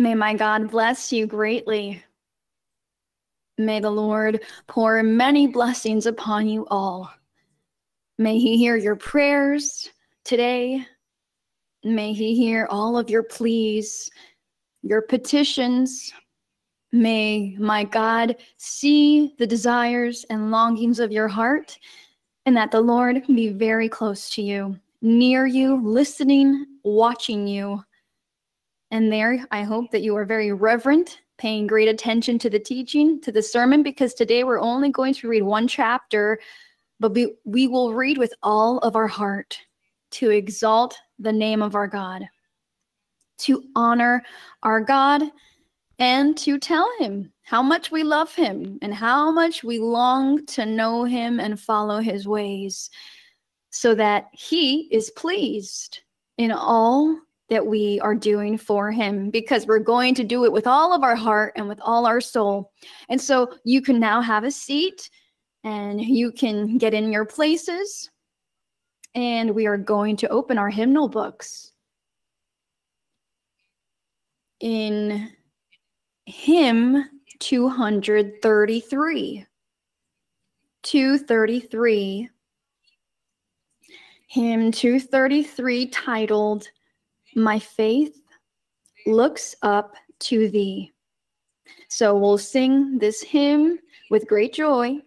May my God bless you greatly. May the Lord pour many blessings upon you all. May He hear your prayers today. May He hear all of your pleas, your petitions. May my God see the desires and longings of your heart, and that the Lord be very close to you, near you, listening, watching you and there, I hope that you are very reverent, paying great attention to the teaching, to the sermon, because today we're only going to read one chapter, but we, we will read with all of our heart to exalt the name of our God, to honor our God, and to tell him how much we love him and how much we long to know him and follow his ways so that he is pleased in all that we are doing for him because we're going to do it with all of our heart and with all our soul. And so you can now have a seat and you can get in your places. And we are going to open our hymnal books. In hymn 233, 233, hymn 233 titled my faith looks up to thee. So we'll sing this hymn with great joy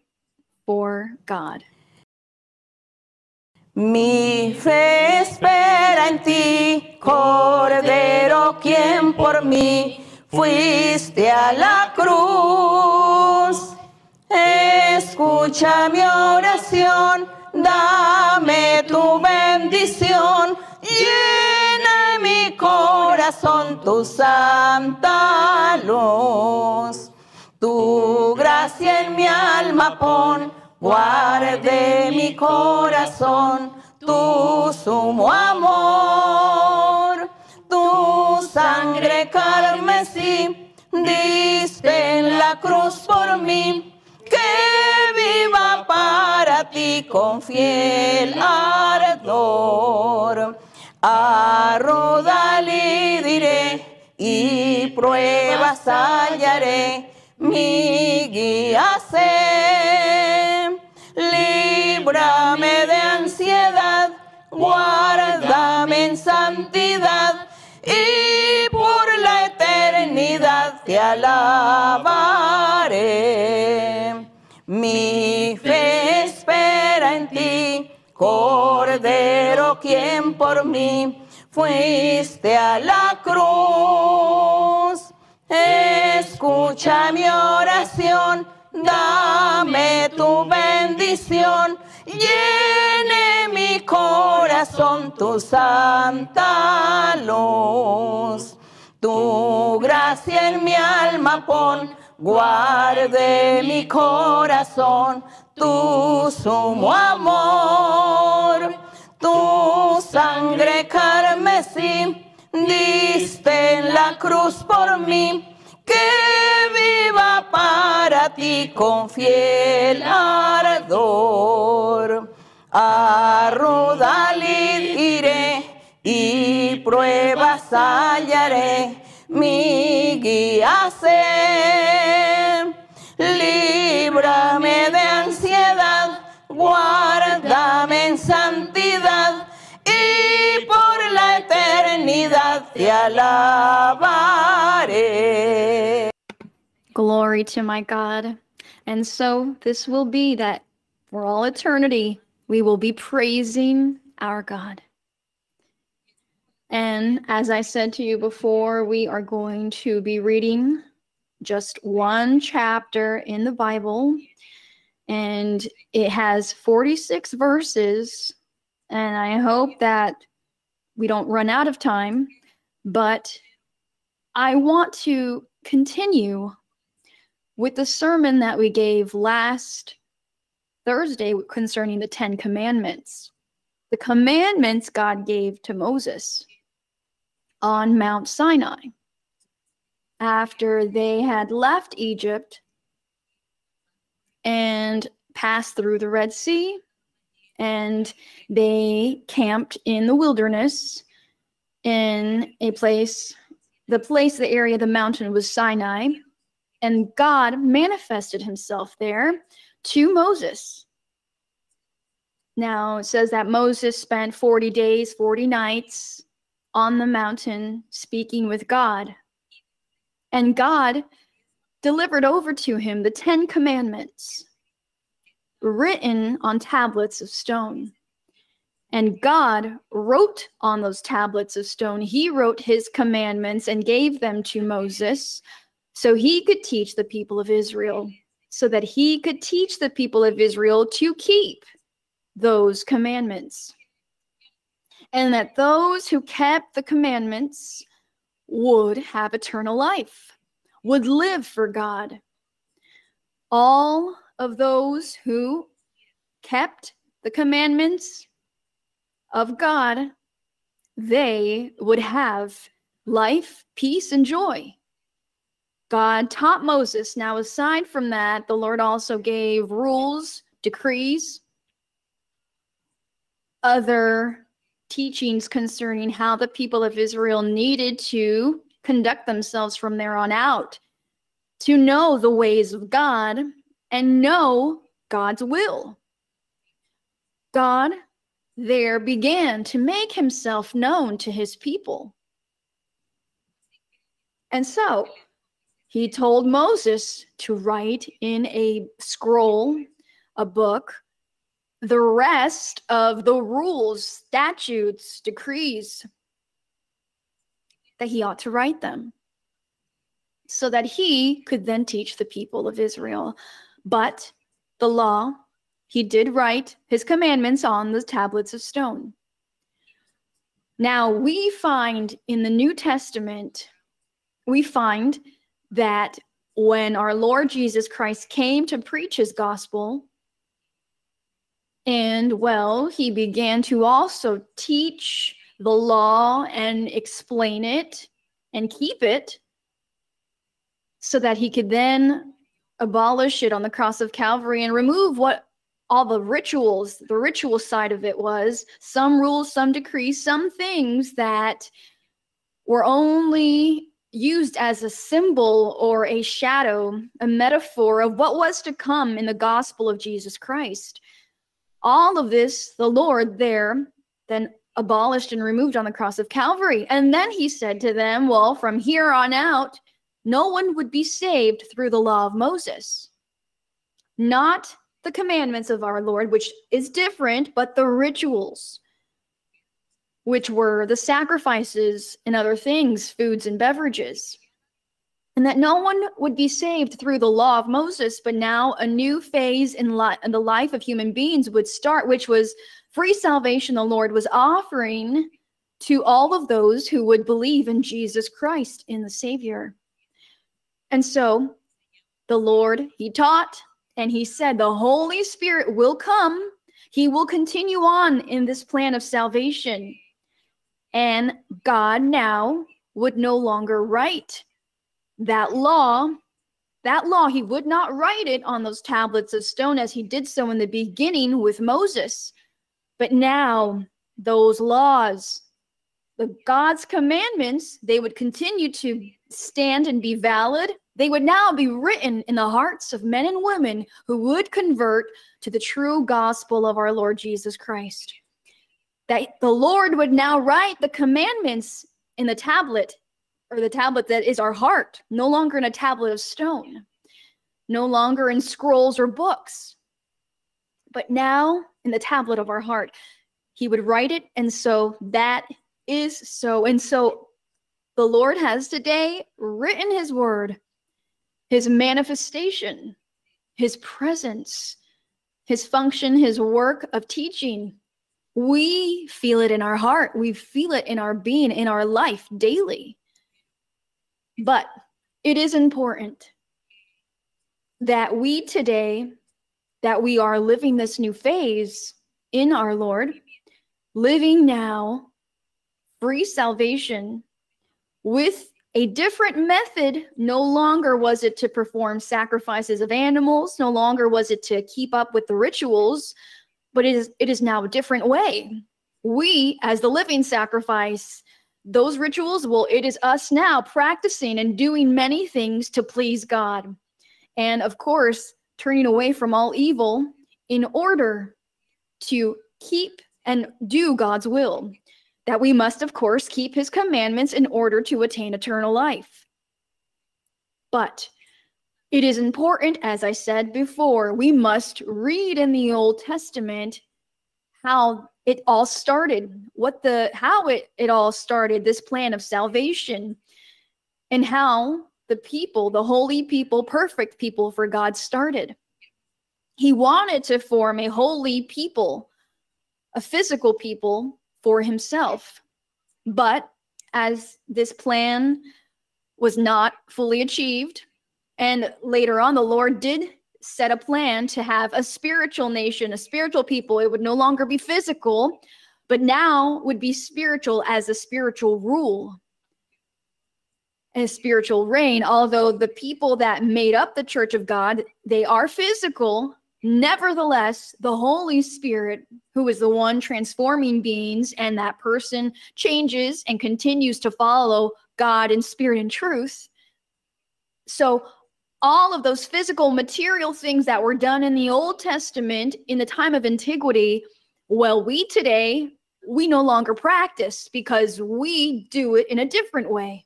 for God. Mi fe espera en ti, Cordero, quien por mí fuiste a la cruz. Escucha mi oración, dame tu bendición. Corazón tu santa. Tu gracia en mi alma pon, guarde mi corazón, tu sumo amor. Tu sangre carmesí, diste en la cruz por mí que viva para ti con fiel ardor. A Rodalí diré y pruebas hallaré, mi guía sé. Líbrame de ansiedad, guárdame en santidad y por la eternidad te alabaré. Mi fe espera en ti, Cordero, quien por mí fuiste a la cruz. Escucha mi oración, dame tu bendición, llene mi corazón tu santa luz. Tu gracia en mi alma pon, guarde mi corazón, tu sumo amor. Sangre carmesí, diste en la cruz por mí, que viva para ti con fiel ardor. A Rodalid iré y pruebas hallaré, mi guía sé. Líbrame de ansiedad, guárdame en te alabaré. Glory to my God. And so this will be that for all eternity, we will be praising our God. And as I said to you before, we are going to be reading just one chapter in the Bible, and it has 46 verses. And I hope that we don't run out of time, but I want to continue with the sermon that we gave last Thursday concerning the Ten Commandments. The commandments God gave to Moses on Mount Sinai after they had left Egypt and passed through the Red Sea and they camped in the wilderness in a place the place, the area, the mountain was Sinai, and God manifested himself there to Moses. Now it says that Moses spent 40 days, 40 nights on the mountain speaking with God. And God delivered over to him the Ten Commandments written on tablets of stone. And God wrote on those tablets of stone, He wrote His commandments and gave them to Moses so he could teach the people of Israel, so that he could teach the people of Israel to keep those commandments. And that those who kept the commandments would have eternal life, would live for God. All of those who kept the commandments of God, they would have life, peace, and joy. God taught Moses. Now, aside from that, the Lord also gave rules, decrees, other teachings concerning how the people of Israel needed to conduct themselves from there on out, to know the ways of God and know God's will. God there began to make himself known to his people. And so he told Moses to write in a scroll, a book, the rest of the rules, statutes, decrees that he ought to write them so that he could then teach the people of Israel. But the law, he did write his commandments on the tablets of stone. Now, we find in the New Testament, we find that when our Lord Jesus Christ came to preach his gospel, and well, he began to also teach the law and explain it and keep it so that he could then abolish it on the cross of Calvary and remove what all the rituals, the ritual side of it was some rules, some decrees, some things that were only used as a symbol or a shadow, a metaphor of what was to come in the gospel of Jesus Christ. All of this, the Lord there then abolished and removed on the cross of Calvary. And then he said to them, Well, from here on out, no one would be saved through the law of Moses. Not the commandments of our Lord, which is different, but the rituals, which were the sacrifices and other things, foods and beverages and that no one would be saved through the law of Moses, but now a new phase in, li- in, the life of human beings would start, which was free salvation the Lord was offering to all of those who would believe in Jesus Christ in the Savior. And so the Lord, He taught and He said, the Holy Spirit will come. He will continue on in this plan of salvation. And God now would no longer write that law, that law, he would not write it on those tablets of stone as he did so in the beginning with Moses. But now, those laws, the God's commandments, they would continue to stand and be valid. They would now be written in the hearts of men and women who would convert to the true gospel of our Lord Jesus Christ. That the Lord would now write the commandments in the tablet or the tablet that is our heart, no longer in a tablet of stone, no longer in scrolls or books, but now in the tablet of our heart. He would write it, and so that is so. And so the Lord has today written his word, his manifestation, his presence, his function, his work of teaching. We feel it in our heart. We feel it in our being, in our life daily. But it is important that we today, that we are living this new phase in our Lord, living now free salvation with a different method. No longer was it to perform sacrifices of animals, no longer was it to keep up with the rituals, but it is, it is now a different way. We, as the living sacrifice, those rituals, well, it is us now practicing and doing many things to please God. And of course, turning away from all evil in order to keep and do God's will. That we must, of course, keep his commandments in order to attain eternal life. But it is important, as I said before, we must read in the Old Testament how it all started, what the how it it all started, this plan of salvation, and how the people, the holy people, perfect people for God started. He wanted to form a holy people, a physical people for himself. But as this plan was not fully achieved, and later on, the Lord did set a plan to have a spiritual nation, a spiritual people. It would no longer be physical, but now would be spiritual as a spiritual rule and a spiritual reign. Although the people that made up the church of God, they are physical. Nevertheless, the Holy Spirit, who is the one transforming beings, and that person changes and continues to follow God in spirit and truth. So all of those physical material things that were done in the Old Testament in the time of antiquity, well, we today, we no longer practice because we do it in a different way.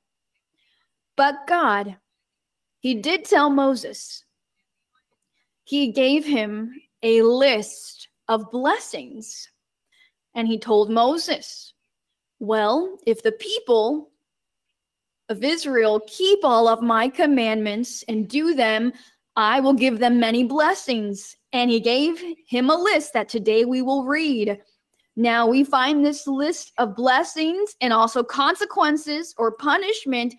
But God, He did tell Moses, He gave him a list of blessings. And He told Moses, well, if the people of Israel keep all of my commandments and do them, I will give them many blessings. And he gave him a list that today we will read. Now we find this list of blessings and also consequences or punishment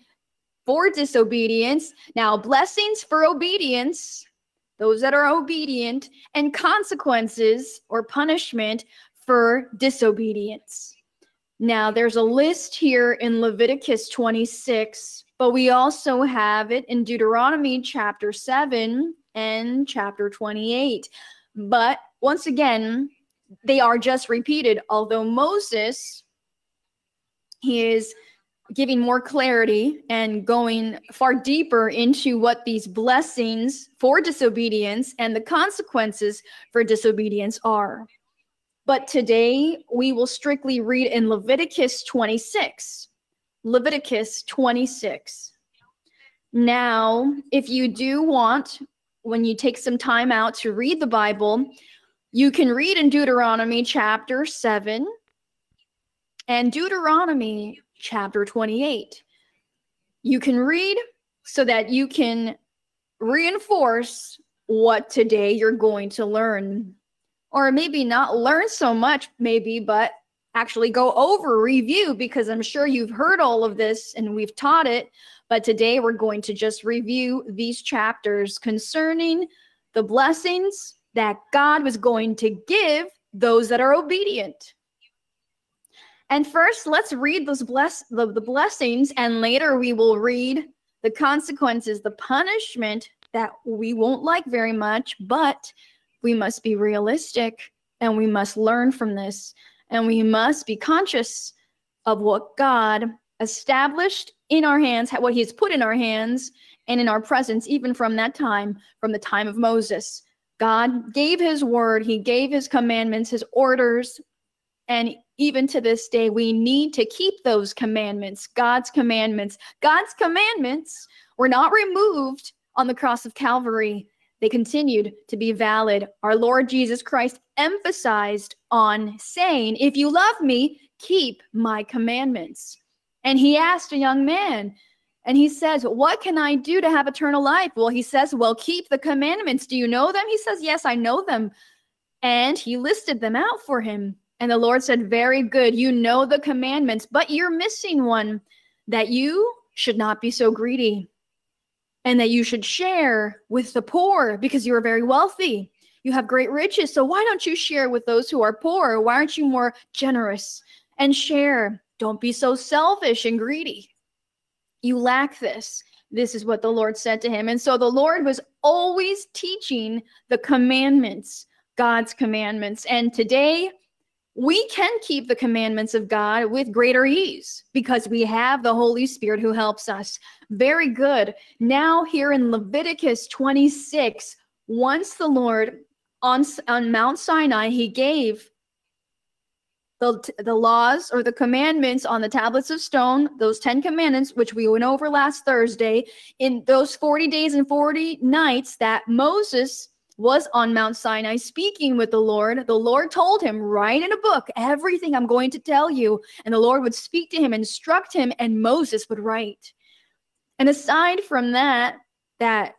for disobedience. Now, blessings for obedience, those that are obedient, and consequences or punishment for disobedience. Now, there's a list here in Leviticus 26, but we also have it in Deuteronomy chapter 7 and chapter 28. But once again, they are just repeated, although Moses, he is giving more clarity and going far deeper into what these blessings for disobedience and the consequences for disobedience are. But today we will strictly read in Leviticus 26. Leviticus 26. Now, if you do want, when you take some time out to read the Bible, you can read in Deuteronomy chapter 7 and Deuteronomy chapter 28. You can read so that you can reinforce what today you're going to learn or maybe not learn so much, maybe, but actually go over review because I'm sure you've heard all of this and we've taught it. But today we're going to just review these chapters concerning the blessings that God was going to give those that are obedient. And first, let's read those bless the, the blessings, and later we will read the consequences, the punishment that we won't like very much, but we must be realistic and we must learn from this. And we must be conscious of what God established in our hands, what He has put in our hands and in our presence, even from that time, from the time of Moses. God gave His word, He gave His commandments, His orders, and even to this day, we need to keep those commandments, God's commandments. God's commandments were not removed on the cross of Calvary they continued to be valid. Our Lord Jesus Christ emphasized on saying, If you love me, keep my commandments. And he asked a young man, and he says, What can I do to have eternal life? Well, he says, Well, keep the commandments. Do you know them? He says, Yes, I know them. And he listed them out for him. And the Lord said, Very good. You know the commandments, but you're missing one that you should not be so greedy and that you should share with the poor because you are very wealthy. You have great riches. So why don't you share with those who are poor? Why aren't you more generous and share? Don't be so selfish and greedy. You lack this. This is what the Lord said to him. And so the Lord was always teaching the commandments, God's commandments. And today, we can keep the commandments of God with greater ease because we have the Holy Spirit who helps us. Very good. Now, here in Leviticus 26, once the Lord on, on Mount Sinai, he gave the, the laws or the commandments on the tablets of stone, those 10 commandments, which we went over last Thursday, in those 40 days and 40 nights that Moses was on Mount Sinai speaking with the Lord, the Lord told him, Write in a book everything I'm going to tell you. And the Lord would speak to him, instruct him, and Moses would write. And aside from that, that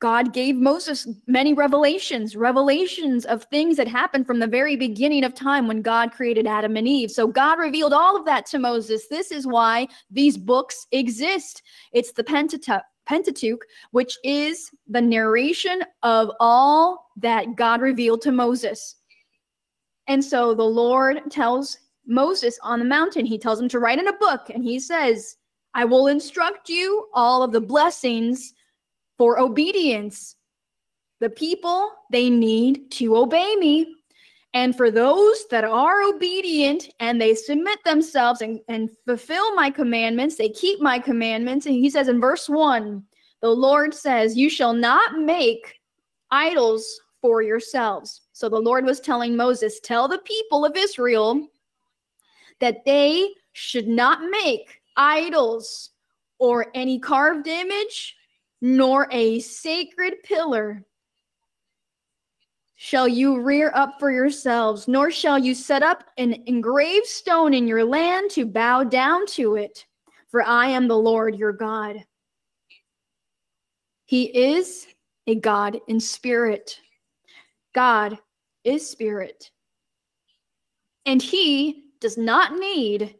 God gave Moses many revelations, revelations of things that happened from the very beginning of time when God created Adam and Eve. So God revealed all of that to Moses. This is why these books exist. It's the Pentateuch, Pentateuch, which is the narration of all that God revealed to Moses. And so the Lord tells Moses on the mountain, he tells him to write in a book, and he says, I will instruct you all of the blessings for obedience. The people, they need to obey me. And for those that are obedient and they submit themselves and, and fulfill my commandments, they keep my commandments. And he says in verse 1, the Lord says, You shall not make idols for yourselves. So the Lord was telling Moses, Tell the people of Israel that they should not make idols or any carved image nor a sacred pillar shall you rear up for yourselves, nor shall you set up an engraved stone in your land to bow down to it, for I am the Lord your God. He is a God in spirit. God is spirit. And he does not need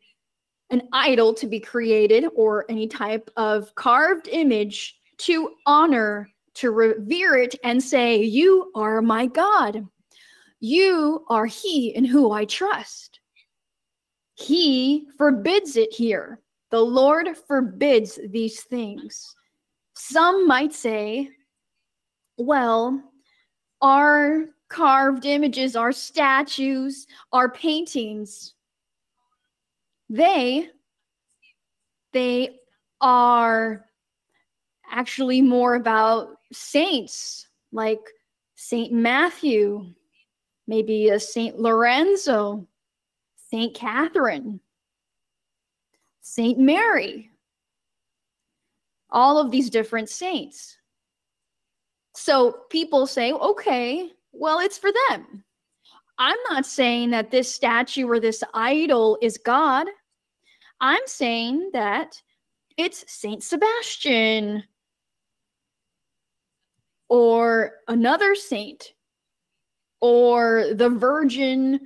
an idol to be created or any type of carved image to honor to revere it and say, You are my God. You are He in who I trust. He forbids it here. The Lord forbids these things. Some might say, well, our carved images, our statues, our paintings, they they are actually more about saints like Saint Matthew, maybe a Saint Lorenzo, Saint Catherine, Saint Mary, all of these different saints. So people say, okay, well, it's for them. I'm not saying that this statue or this idol is God. I'm saying that it's Saint Sebastian or another saint or the virgin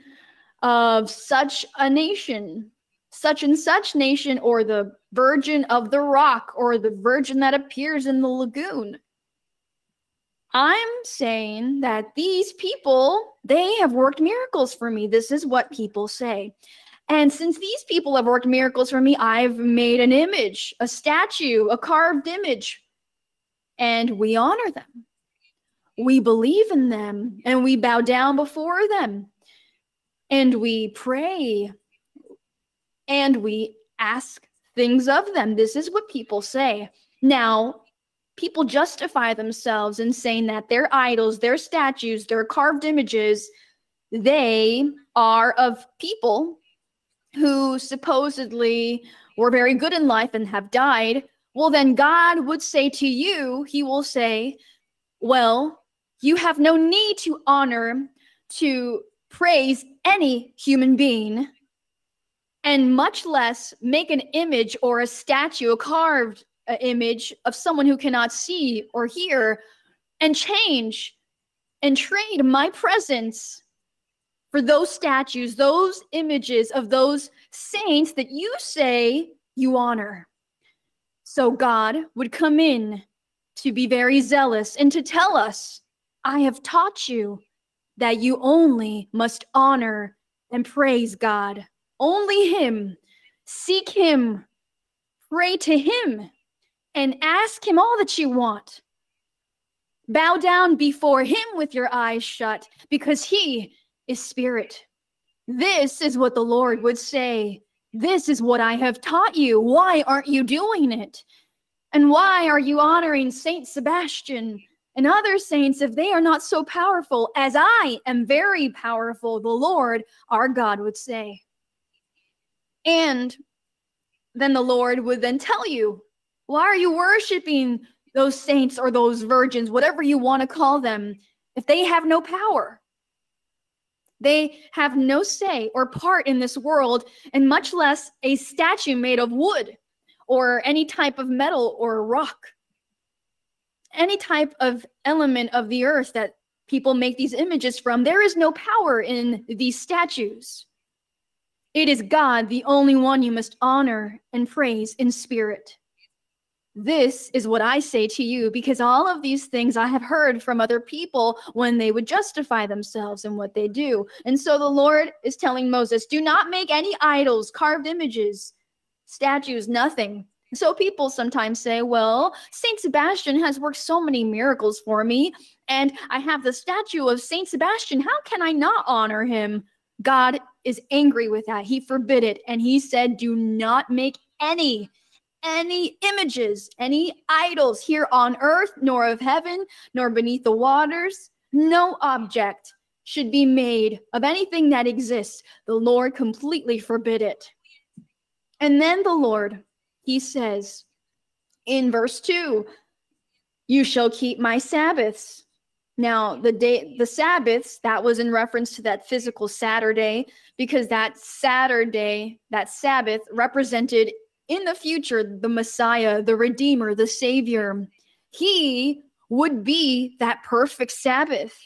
of such a nation, such and such nation, or the virgin of the rock, or the virgin that appears in the lagoon. I'm saying that these people, they have worked miracles for me. This is what people say. And since these people have worked miracles for me, I've made an image, a statue, a carved image, and we honor them we believe in them and we bow down before them and we pray and we ask things of them. This is what people say. Now, people justify themselves in saying that their idols, their statues, their carved images, they are of people who supposedly were very good in life and have died. Well, then God would say to you, He will say, Well, you have no need to honor, to praise any human being, and much less make an image or a statue, a carved uh, image of someone who cannot see or hear, and change and trade my presence for those statues, those images of those saints that you say you honor. So God would come in to be very zealous and to tell us I have taught you that you only must honor and praise God, only Him. Seek Him, pray to Him, and ask Him all that you want. Bow down before Him with your eyes shut, because He is Spirit. This is what the Lord would say. This is what I have taught you. Why aren't you doing it? And why are you honoring Saint Sebastian and other saints if they are not so powerful as I am very powerful, the Lord our God would say? And then the Lord would then tell you, why are you worshiping those saints or those virgins, whatever you want to call them, if they have no power? They have no say or part in this world, and much less a statue made of wood or any type of metal or rock. Any type of element of the earth that people make these images from, there is no power in these statues. It is God, the only one you must honor and praise in spirit. This is what I say to you, because all of these things I have heard from other people when they would justify themselves in what they do. And so the Lord is telling Moses, do not make any idols, carved images, statues, nothing. So people sometimes say, well, Saint Sebastian has worked so many miracles for me, and I have the statue of Saint Sebastian. How can I not honor him? God is angry with that. He forbid it. And he said, do not make any any images, any idols here on earth, nor of heaven, nor beneath the waters. No object should be made of anything that exists. The Lord completely forbid it. And then the Lord, he says in verse 2, you shall keep my Sabbaths. Now, the day, the Sabbaths, that was in reference to that physical Saturday, because that Saturday, that Sabbath represented in the future, the Messiah, the Redeemer, the Savior, he would be that perfect Sabbath.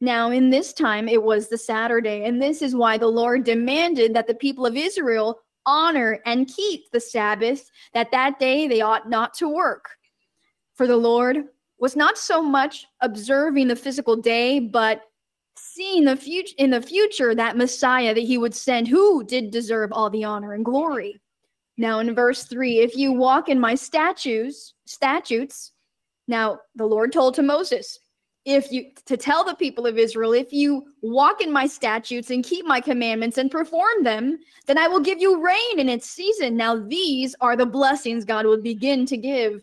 Now, in this time, it was the Saturday, and this is why the Lord demanded that the people of Israel honor and keep the Sabbath, that that day they ought not to work. For the Lord was not so much observing the physical day, but seeing the future in the future that Messiah that he would send who did deserve all the honor and glory. Now in verse 3, if you walk in my statutes, statutes, now the Lord told to Moses, if you to tell the people of Israel, if you walk in my statutes and keep my commandments and perform them, then I will give you rain in its season. Now these are the blessings God will begin to give.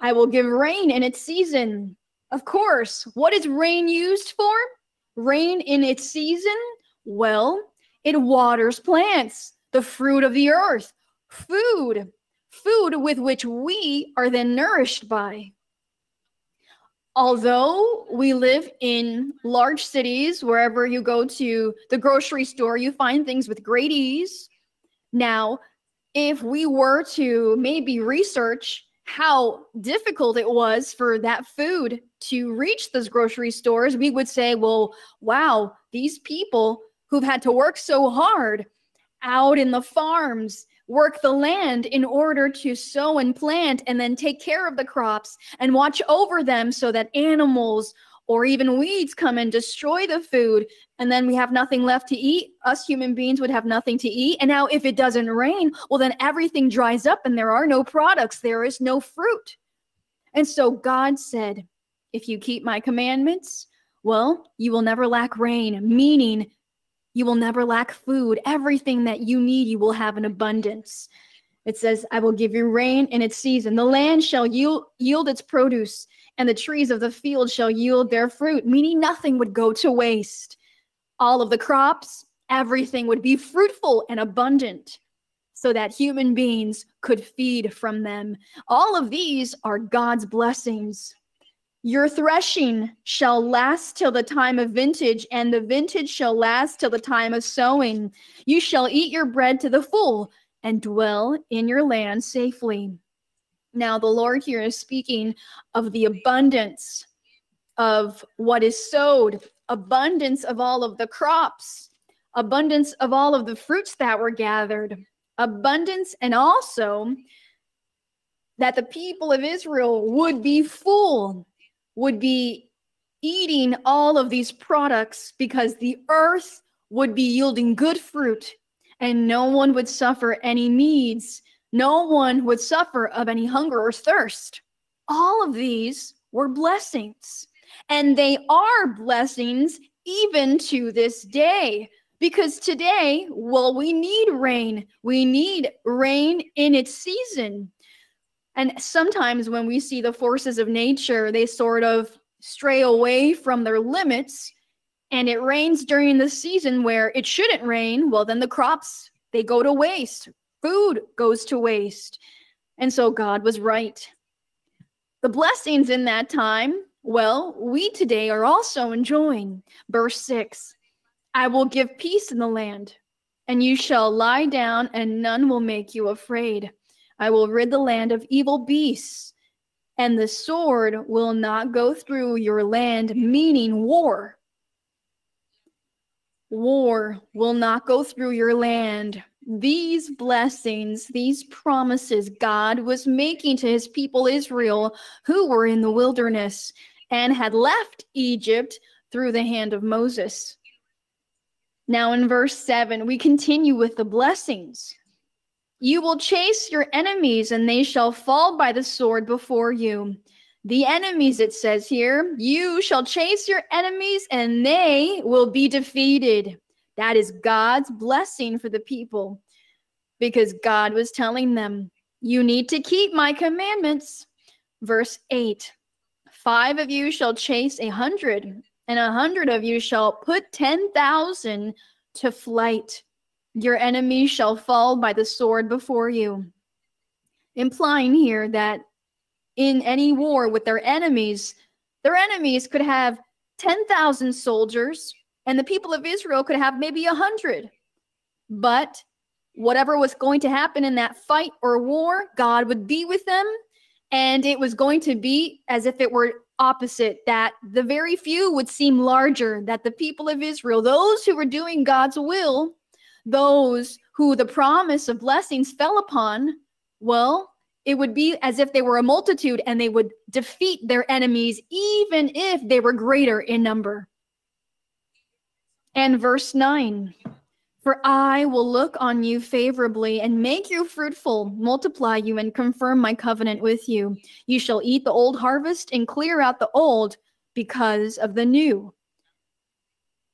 I will give rain in its season. Of course, what is rain used for? Rain in its season? Well, it waters plants, the fruit of the earth food, food with which we are then nourished by. Although we live in large cities, wherever you go to the grocery store, you find things with great ease. Now, if we were to maybe research how difficult it was for that food to reach those grocery stores, we would say, well, wow, these people who've had to work so hard out in the farms work the land in order to sow and plant and then take care of the crops and watch over them so that animals or even weeds come and destroy the food. And then we have nothing left to eat. Us human beings would have nothing to eat. And now if it doesn't rain well then everything dries up and there are no products. There is no fruit. And so god said if you keep my commandments well you will never lack rain meaning you will never lack food. Everything that you need, you will have in abundance. It says, I will give you rain in its season. The land shall yield, yield its produce, and the trees of the field shall yield their fruit, meaning nothing would go to waste. All of the crops, everything would be fruitful and abundant so that human beings could feed from them. All of these are God's blessings. Your threshing shall last till the time of vintage, and the vintage shall last till the time of sowing. You shall eat your bread to the full and dwell in your land safely. Now, the Lord here is speaking of the abundance of what is sowed, abundance of all of the crops, abundance of all of the fruits that were gathered, abundance, and also that the people of Israel would be full would be eating all of these products because the earth would be yielding good fruit and no one would suffer any needs. No one would suffer of any hunger or thirst. All of these were blessings, and they are blessings even to this day Because today, well, we need rain. We need rain in its season. And sometimes when we see the forces of nature, they sort of stray away from their limits and it rains during the season where it shouldn't rain, well, then the crops they go to waste. Food goes to waste. And so God was right. The blessings in that time, well, we today are also enjoying. Verse 6 I will give peace in the land, and you shall lie down, and none will make you afraid. I will rid the land of evil beasts, and the sword will not go through your land, meaning war. War will not go through your land. These blessings, these promises God was making to his people Israel who were in the wilderness and had left Egypt through the hand of Moses. Now, in verse 7, we continue with the blessings. You will chase your enemies, and they shall fall by the sword before you. The enemies, it says here, you shall chase your enemies, and they will be defeated. That is God's blessing for the people because God was telling them, You need to keep my commandments. Verse 8 Five of you shall chase a hundred, and a hundred of you shall put 10,000 to flight. Your enemies shall fall by the sword before you. Implying here that in any war with their enemies, their enemies could have 10,000 soldiers, and the people of Israel could have maybe a 100. But whatever was going to happen in that fight or war, God would be with them. And it was going to be as if it were opposite, that the very few would seem larger, that the people of Israel, those who were doing God's will, those who the promise of blessings fell upon, well, it would be as if they were a multitude and they would defeat their enemies, even if they were greater in number. And verse 9 For I will look on you favorably and make you fruitful, multiply you, and confirm my covenant with you. You shall eat the old harvest and clear out the old because of the new.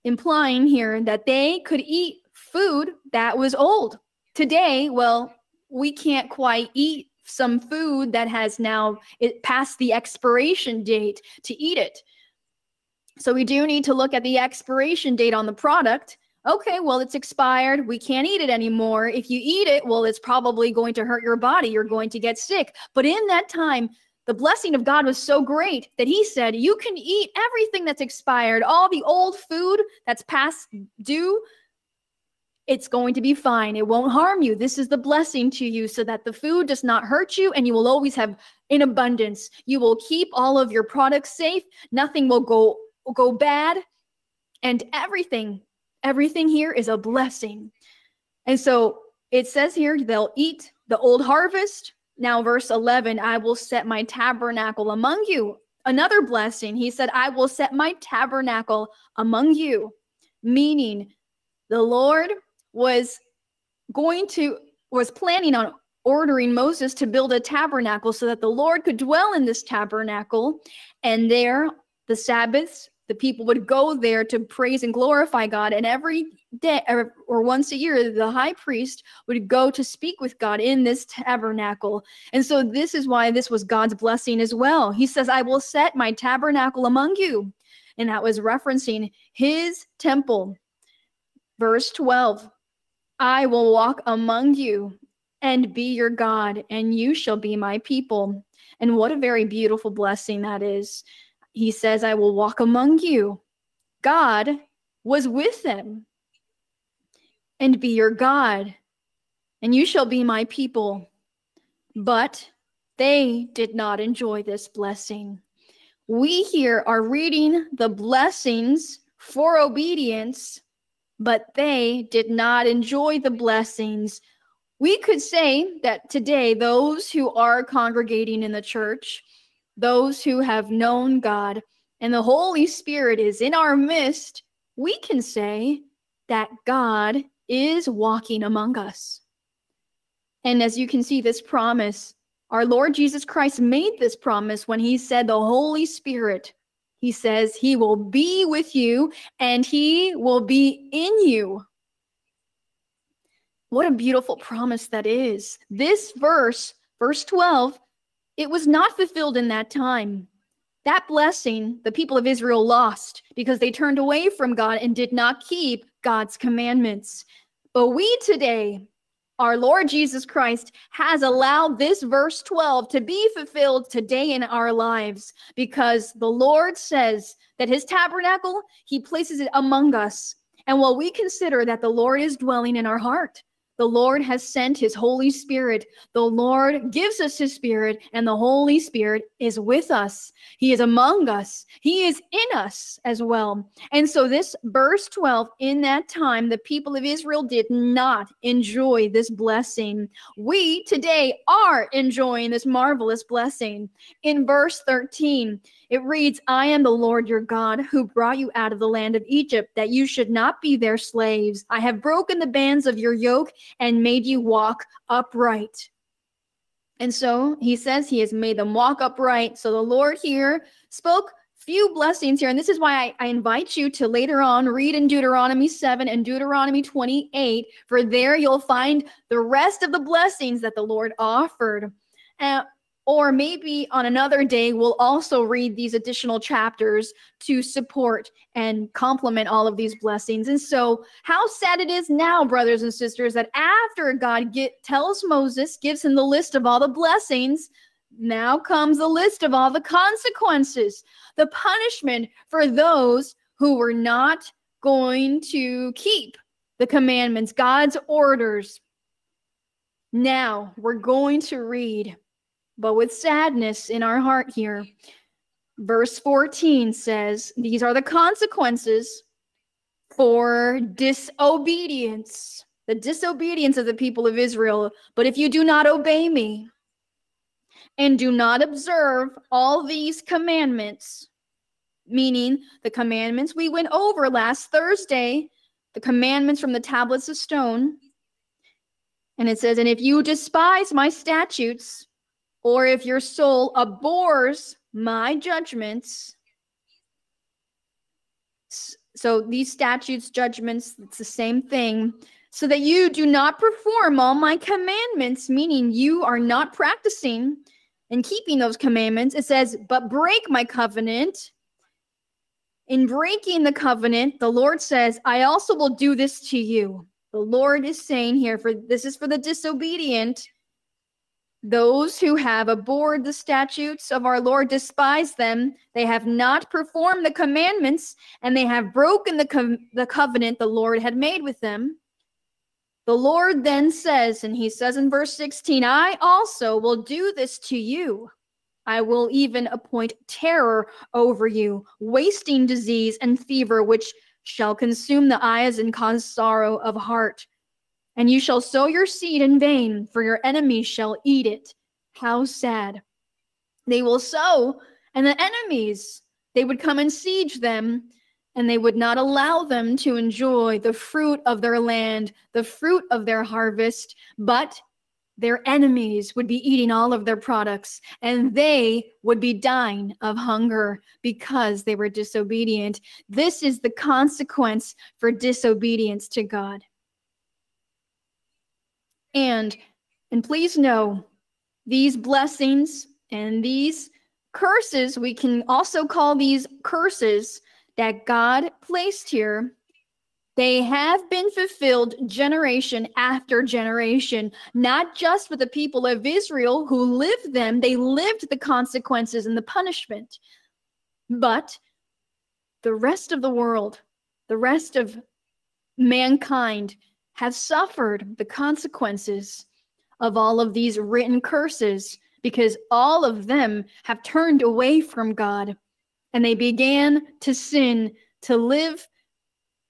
Implying here that they could eat food that was old. Today, well, we can't quite eat some food that has now it passed the expiration date to eat it. So we do need to look at the expiration date on the product. Okay, well, it's expired. We can't eat it anymore. If you eat it, well, it's probably going to hurt your body. You're going to get sick. But in that time, the blessing of God was so great that he said, You can eat everything that's expired, all the old food that's past due. It's going to be fine. It won't harm you. This is the blessing to you so that the food does not hurt you and you will always have in abundance. You will keep all of your products safe. Nothing will go go bad and everything everything here is a blessing and so it says here they'll eat the old harvest now verse 11 i will set my tabernacle among you another blessing he said i will set my tabernacle among you meaning the lord was going to was planning on ordering Moses to build a tabernacle so that the Lord could dwell in this tabernacle and there the Sabbaths the people would go there to praise and glorify God. And every day or, or, once a year, the high priest would go to speak with God in this tabernacle. And so this is why this was God's blessing as well. He says, I will set my tabernacle among you. And that was referencing his temple. Verse 12 I will walk among you and be your God, and you shall be my people. And what a very beautiful blessing that is he says, I will walk among you. God was with them and be your God, and you shall be my people. But they did not enjoy this blessing. We here are reading the blessings for obedience, but they did not enjoy the blessings. We could say that today, those who are congregating in the church, those who have known God and the Holy Spirit is in our midst, we can say that God is walking among us. And as you can see, this promise, our Lord Jesus Christ made this promise when he said, The Holy Spirit, he says, He will be with you and He will be in you. What a beautiful promise that is. This verse, verse 12, it was not fulfilled in that time. That blessing the people of Israel lost because they turned away from God and did not keep God's commandments. But we today, our Lord Jesus Christ has allowed this verse 12 to be fulfilled today in our lives because the Lord says that his tabernacle, he places it among us. And while we consider that the Lord is dwelling in our heart, the Lord has sent his Holy Spirit. The Lord gives us his Spirit, and the Holy Spirit is with us. He is among us. He is in us as well. And so, this verse 12, in that time, the people of Israel did not enjoy this blessing. We today are enjoying this marvelous blessing. In verse 13, it reads, I am the Lord your God who brought you out of the land of Egypt, that you should not be their slaves. I have broken the bands of your yoke and made you walk upright. And so he says he has made them walk upright. So the Lord here spoke few blessings here. And this is why I, I, invite you to later on read in Deuteronomy 7 and Deuteronomy 28, for there you'll find the rest of the blessings that the Lord offered. Uh, or maybe on another day, we'll also read these additional chapters to support and complement all of these blessings. And so, how sad it is now, brothers and sisters, that after God get, tells Moses, gives him the list of all the blessings, now comes the list of all the consequences, the punishment for those who were not going to keep the commandments, God's orders. Now we're going to read but with sadness in our heart here. Verse 14 says, These are the consequences for disobedience, the disobedience of the people of Israel. But if you do not obey me and do not observe all these commandments, meaning the commandments we went over last Thursday, the commandments from the tablets of stone. And it says, And if you despise my statutes, or if your soul abhors my judgments. So these statutes, judgments, it's the same thing. So that you do not perform all my commandments, meaning you are not practicing and keeping those commandments. It says, but break my covenant. In breaking the covenant, the Lord says, I also will do this to you. The Lord is saying here, for this is for the disobedient those who have abhorred the statutes of our Lord despise them. They have not performed the commandments, and they have broken the, co- the covenant the Lord had made with them. The Lord then says, and he says in verse 16, I also will do this to you. I will even appoint terror over you, wasting disease and fever, which shall consume the eyes and cause sorrow of heart. And you shall sow your seed in vain, for your enemies shall eat it. How sad. They will sow, and the enemies, they would come and siege them, and they would not allow them to enjoy the fruit of their land, the fruit of their harvest, but their enemies would be eating all of their products, and they would be dying of hunger because they were disobedient. This is the consequence for disobedience to God. And and please know these blessings and these curses, we can also call these curses that God placed here. They have been fulfilled generation after generation, not just for the people of Israel who lived them, they lived the consequences and the punishment, but the rest of the world, the rest of mankind have suffered the consequences of all of these written curses because all of them have turned away from God and they began to sin, to live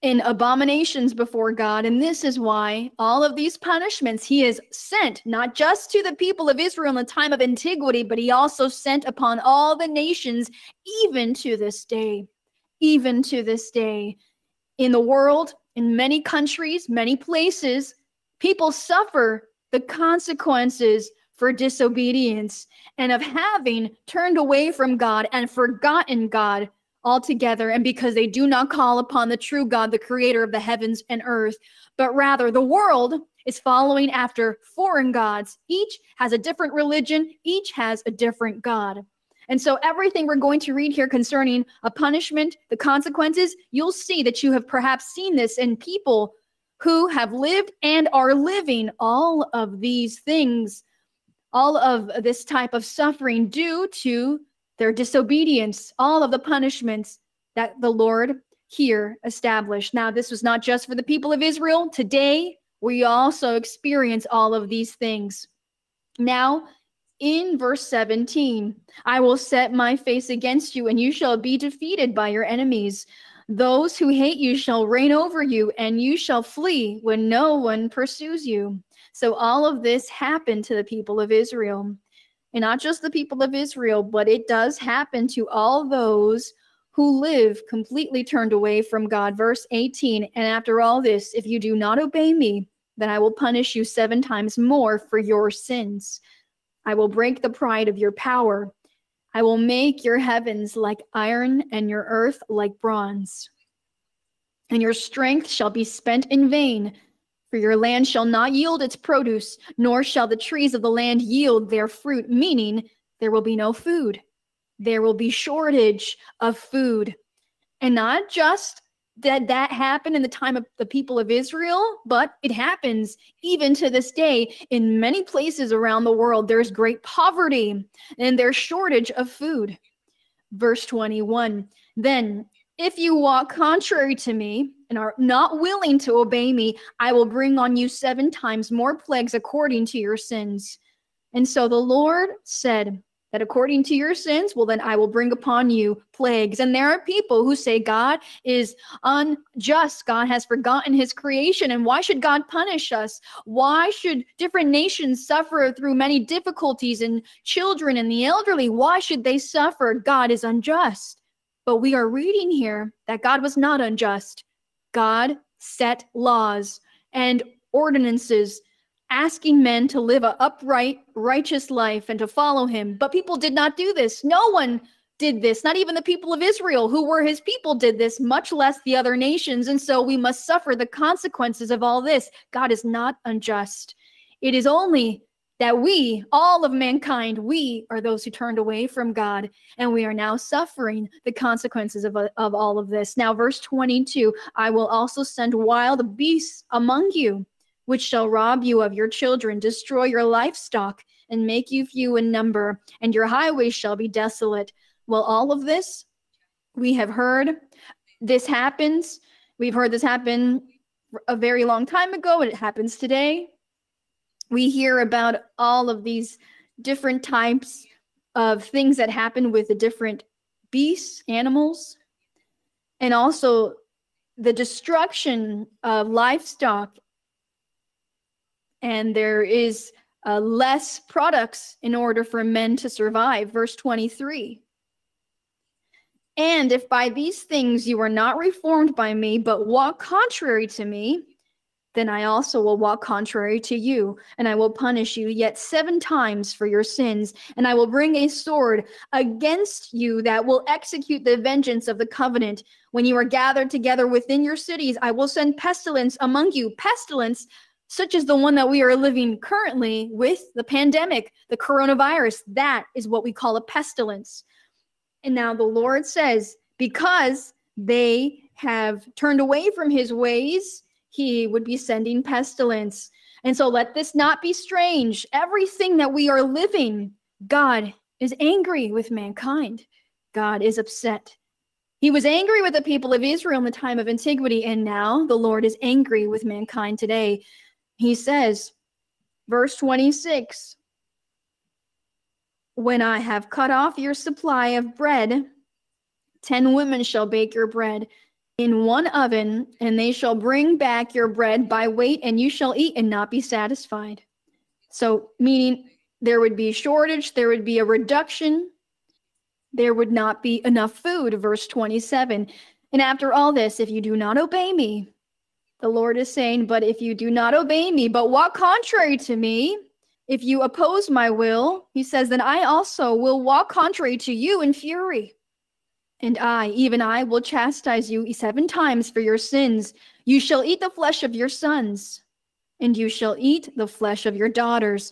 in abominations before God. And this is why all of these punishments he has sent, not just to the people of Israel in the time of antiquity, but he also sent upon all the nations, even to this day. Even to this day. In the world, in many countries, many places, people suffer the consequences for disobedience and of having turned away from God and forgotten God altogether, and because they do not call upon the true God, the creator of the heavens and earth, but rather the world is following after foreign gods. Each has a different religion, each has a different God. And so, everything we're going to read here concerning a punishment, the consequences, you'll see that you have perhaps seen this in people who have lived and are living all of these things, all of this type of suffering due to their disobedience, all of the punishments that the Lord here established. Now, this was not just for the people of Israel. Today, we also experience all of these things. Now, in verse 17, I will set my face against you, and you shall be defeated by your enemies. Those who hate you shall reign over you, and you shall flee when no one pursues you. So, all of this happened to the people of Israel. And not just the people of Israel, but it does happen to all those who live completely turned away from God. Verse 18 And after all this, if you do not obey me, then I will punish you seven times more for your sins. I will break the pride of your power. I will make your heavens like iron and your earth like bronze. And your strength shall be spent in vain, for your land shall not yield its produce, nor shall the trees of the land yield their fruit, meaning there will be no food there will be shortage of food. And not just that that happened in the time of the people of Israel, but it happens even to this day in many places around the world. There's great poverty and there's shortage of food. Verse 21 Then, if you walk contrary to me and are not willing to obey me, I will bring on you seven times more plagues according to your sins. And so the Lord said, that according to your sins, well, then I will bring upon you plagues. And there are people who say God is unjust. God has forgotten his creation. And why should God punish us? Why should different nations suffer through many difficulties and children and the elderly? Why should they suffer? God is unjust. But we are reading here that God was not unjust. God set laws and ordinances asking men to live an upright, righteous life and to follow him. But people did not do this. No one did this. Not even the people of Israel, who were his people, did this, much less the other nations. And so we must suffer the consequences of all this. God is not unjust. It is only that we, all of mankind, we are those who turned away from God, and we are now suffering the consequences of, of all of this. Now, verse 22 I will also send wild beasts among you which shall rob you of your children, destroy your livestock, and make you few in number, and your highways shall be desolate. Well, all of this we have heard. This happens. We've heard this happen a very long time ago, and it happens today. We hear about all of these different types of things that happen with the different beasts, animals, and also the destruction of livestock and there is uh, less products in order for men to survive. Verse 23. And if by these things you are not reformed by me, but walk contrary to me, then I also will walk contrary to you, and I will punish you yet seven times for your sins, and I will bring a sword against you that will execute the vengeance of the covenant. When you are gathered together within your cities, I will send pestilence among you, pestilence such as the one that we are living currently with the pandemic, the coronavirus. That is what we call a pestilence. And now the Lord says, because they have turned away from his ways, he would be sending pestilence. And so let this not be strange. Everything that we are living, God is angry with mankind. God is upset. He was angry with the people of Israel in the time of antiquity, and now the Lord is angry with mankind today. He says, verse 26 When I have cut off your supply of bread, ten women shall bake your bread in one oven, and they shall bring back your bread by weight, and you shall eat and not be satisfied. So, meaning there would be shortage, there would be a reduction, there would not be enough food. Verse 27 And after all this, if you do not obey me, the Lord is saying, But if you do not obey me, but walk contrary to me, if you oppose my will, he says, then I also will walk contrary to you in fury. And I, even I, will chastise you seven times for your sins. You shall eat the flesh of your sons. and you shall eat the flesh of your daughters.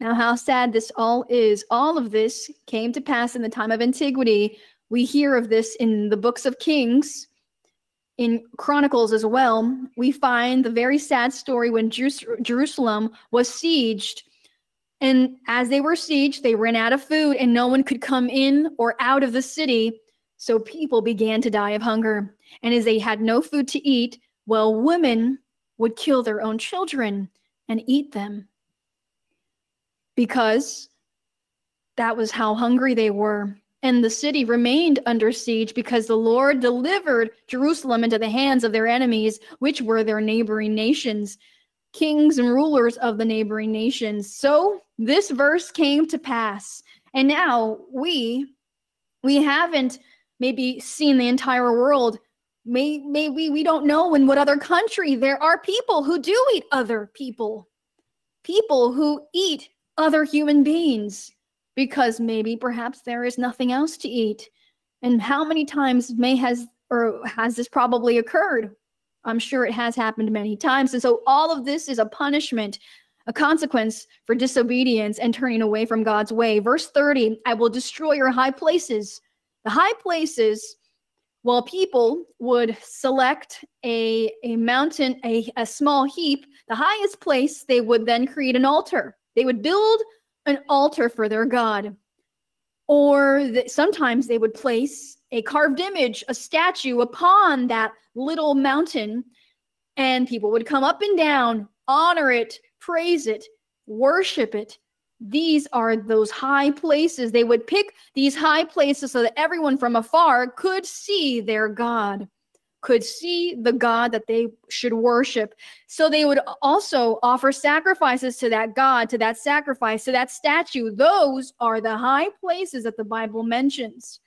Now, how sad this all is. All of this came to pass in the time of antiquity. We hear of this in the books of Kings, in Chronicles as well. We find the very sad story when Jerusalem was sieged. And as they were sieged, they ran out of food and no one could come in or out of the city. So people began to die of hunger. And as they had no food to eat, well, women would kill their own children and eat them because that was how hungry they were. And the city remained under siege because the Lord delivered Jerusalem into the hands of their enemies, which were their neighboring nations, kings and rulers of the neighboring nations. So this verse came to pass. And now we we haven't maybe seen the entire world may maybe we don't know in what other country there are people who do eat other people people who eat other human beings because maybe perhaps there is nothing else to eat. And how many times may has or has this probably occurred? I'm sure it has happened many times. And so all of this is a punishment a consequence for disobedience and turning away from god's way. Verse 30 i will destroy your high places. The high places well, people would select a, a mountain, a, a small heap, the highest place, they would then create an altar. They would build an altar for their God. Or the, sometimes they would place a carved image, a statue upon that little mountain, and people would come up and down, honor it, praise it, worship it, these are those high places. They would pick these high places so that everyone from afar could see their God, could see the God that they should worship. So they would also offer sacrifices to that God, to that sacrifice, to that statue. Those are the high places that the Bible mentions.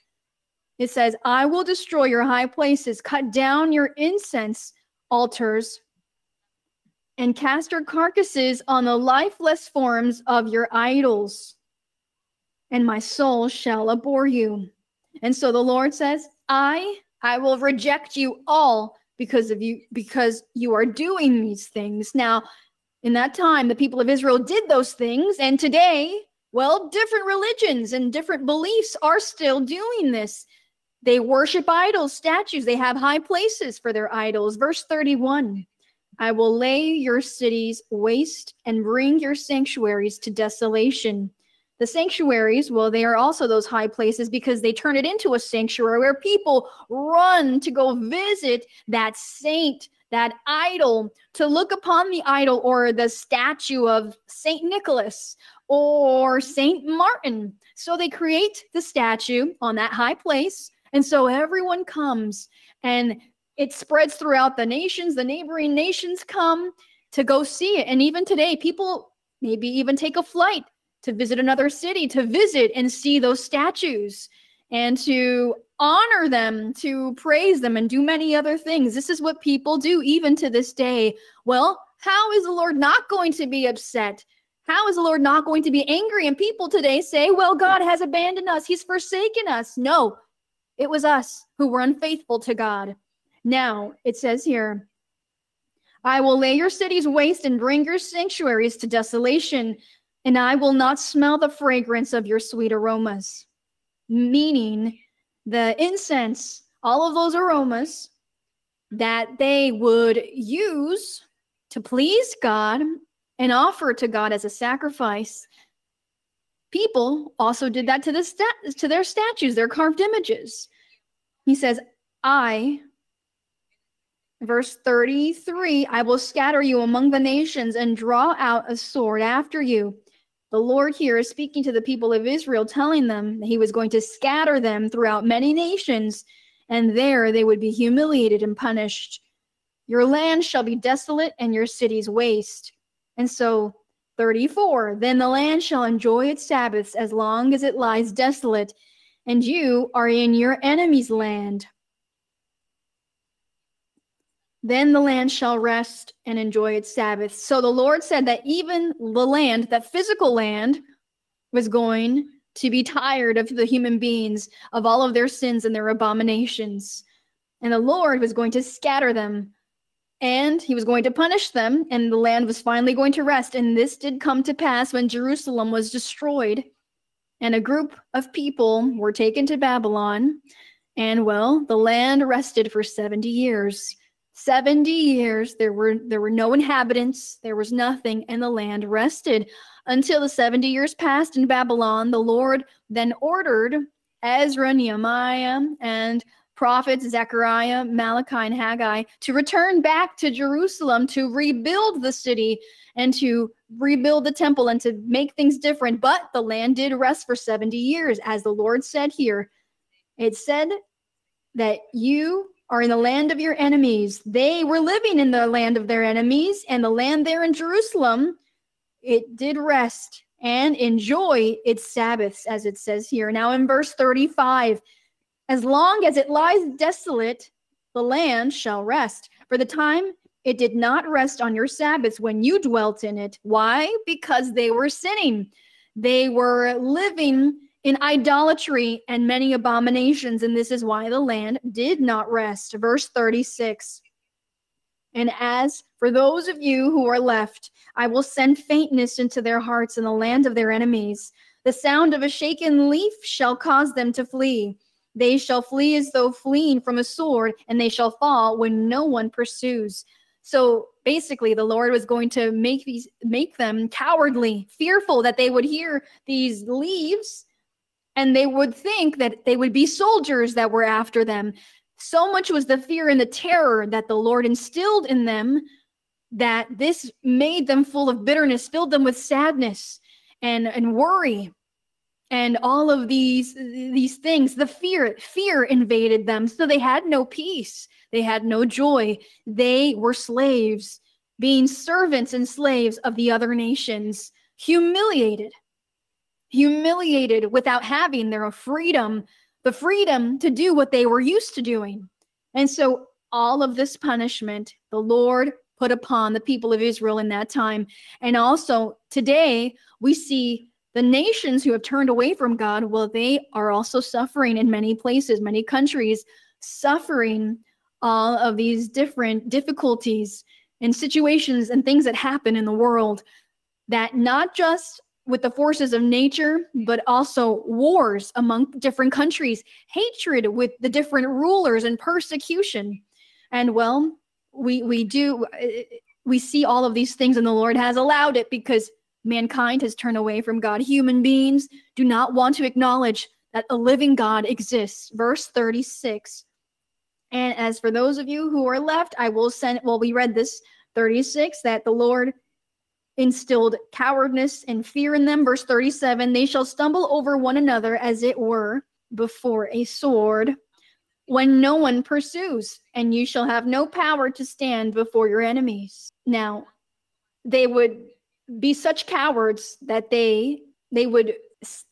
It says, I will destroy your high places, cut down your incense altars and cast your carcasses on the lifeless forms of your idols, and my soul shall abhor you. And so the Lord says, I I will reject you all because of you because you are doing these things. Now, in that time the people of Israel did those things and today, well, different religions and different beliefs are still doing this. They worship idols, statues, they have high places for their idols. Verse 31. I will lay your cities waste and bring your sanctuaries to desolation. The sanctuaries, well, they are also those high places because they turn it into a sanctuary where people run to go visit that saint, that idol, to look upon the idol or the statue of Saint Nicholas or Saint Martin. So they create the statue on that high place. And so everyone comes and it spreads throughout the nations. The neighboring nations come to go see it. And even today, people maybe even take a flight to visit another city, to visit and see those statues and to honor them, to praise them, and do many other things. This is what people do even to this day. Well, how is the Lord not going to be upset? How is the Lord not going to be angry? And people today say, well, God has abandoned us, He's forsaken us. No, it was us who were unfaithful to God. Now, it says here, I will lay your cities waste and bring your sanctuaries to desolation, and I will not smell the fragrance of your sweet aromas. Meaning, the incense, all of those aromas that they would use to please God and offer to God as a sacrifice. People also did that to the stat- to their statues, their carved images. He says, "I Verse 33 I will scatter you among the nations and draw out a sword after you. The Lord here is speaking to the people of Israel, telling them that he was going to scatter them throughout many nations, and there they would be humiliated and punished. Your land shall be desolate and your cities waste. And so, 34 Then the land shall enjoy its Sabbaths as long as it lies desolate, and you are in your enemy's land. Then the land shall rest and enjoy its Sabbath. So the Lord said that even the land, that physical land, was going to be tired of the human beings, of all of their sins and their abominations. And the Lord was going to scatter them and he was going to punish them, and the land was finally going to rest. And this did come to pass when Jerusalem was destroyed, and a group of people were taken to Babylon. And well, the land rested for 70 years. 70 years there were there were no inhabitants, there was nothing, and the land rested until the 70 years passed in Babylon. The Lord then ordered Ezra, Nehemiah, and prophets Zechariah, Malachi, and Haggai to return back to Jerusalem to rebuild the city and to rebuild the temple and to make things different. But the land did rest for 70 years, as the Lord said here. It said that you are in the land of your enemies. They were living in the land of their enemies, and the land there in Jerusalem, it did rest and enjoy its Sabbaths, as it says here. Now, in verse 35, as long as it lies desolate, the land shall rest. For the time it did not rest on your Sabbaths when you dwelt in it. Why? Because they were sinning. They were living in idolatry and many abominations, and this is why the land did not rest. Verse 36. And as for those of you who are left, I will send faintness into their hearts in the land of their enemies. The sound of a shaken leaf shall cause them to flee. They shall flee as though fleeing from a sword, and they shall fall when no one pursues. So basically, the Lord was going to make these make them cowardly, fearful that they would hear these leaves and they would think that they would be soldiers that were after them. So much was the fear and the terror that the Lord instilled in them that this made them full of bitterness, filled them with sadness and, and worry and all of these these things. The fear fear invaded them. So they had no peace. They had no joy. They were slaves being servants and slaves of the other nations humiliated humiliated without having their freedom the freedom to do what they were used to doing. And so all of this punishment the lord put upon the people of israel in that time. And also today we see the nations who have turned away from God, well, they are also suffering in many places, many countries, suffering all of these different difficulties and situations and things that happen in the world that not just with the forces of nature, but also wars among different countries, hatred with the different rulers and persecution. And well, we we do we see all of these things and the Lord has allowed it because Mankind has turned away from God. Human beings do not want to acknowledge that a living God exists. Verse 36. And as for those of you who are left, I will send, well, we read this 36 that the Lord instilled cowardness and fear in them. Verse 37 they shall stumble over one another as it were before a sword when no one pursues, and you shall have no power to stand before your enemies. Now, they would be such cowards that they they would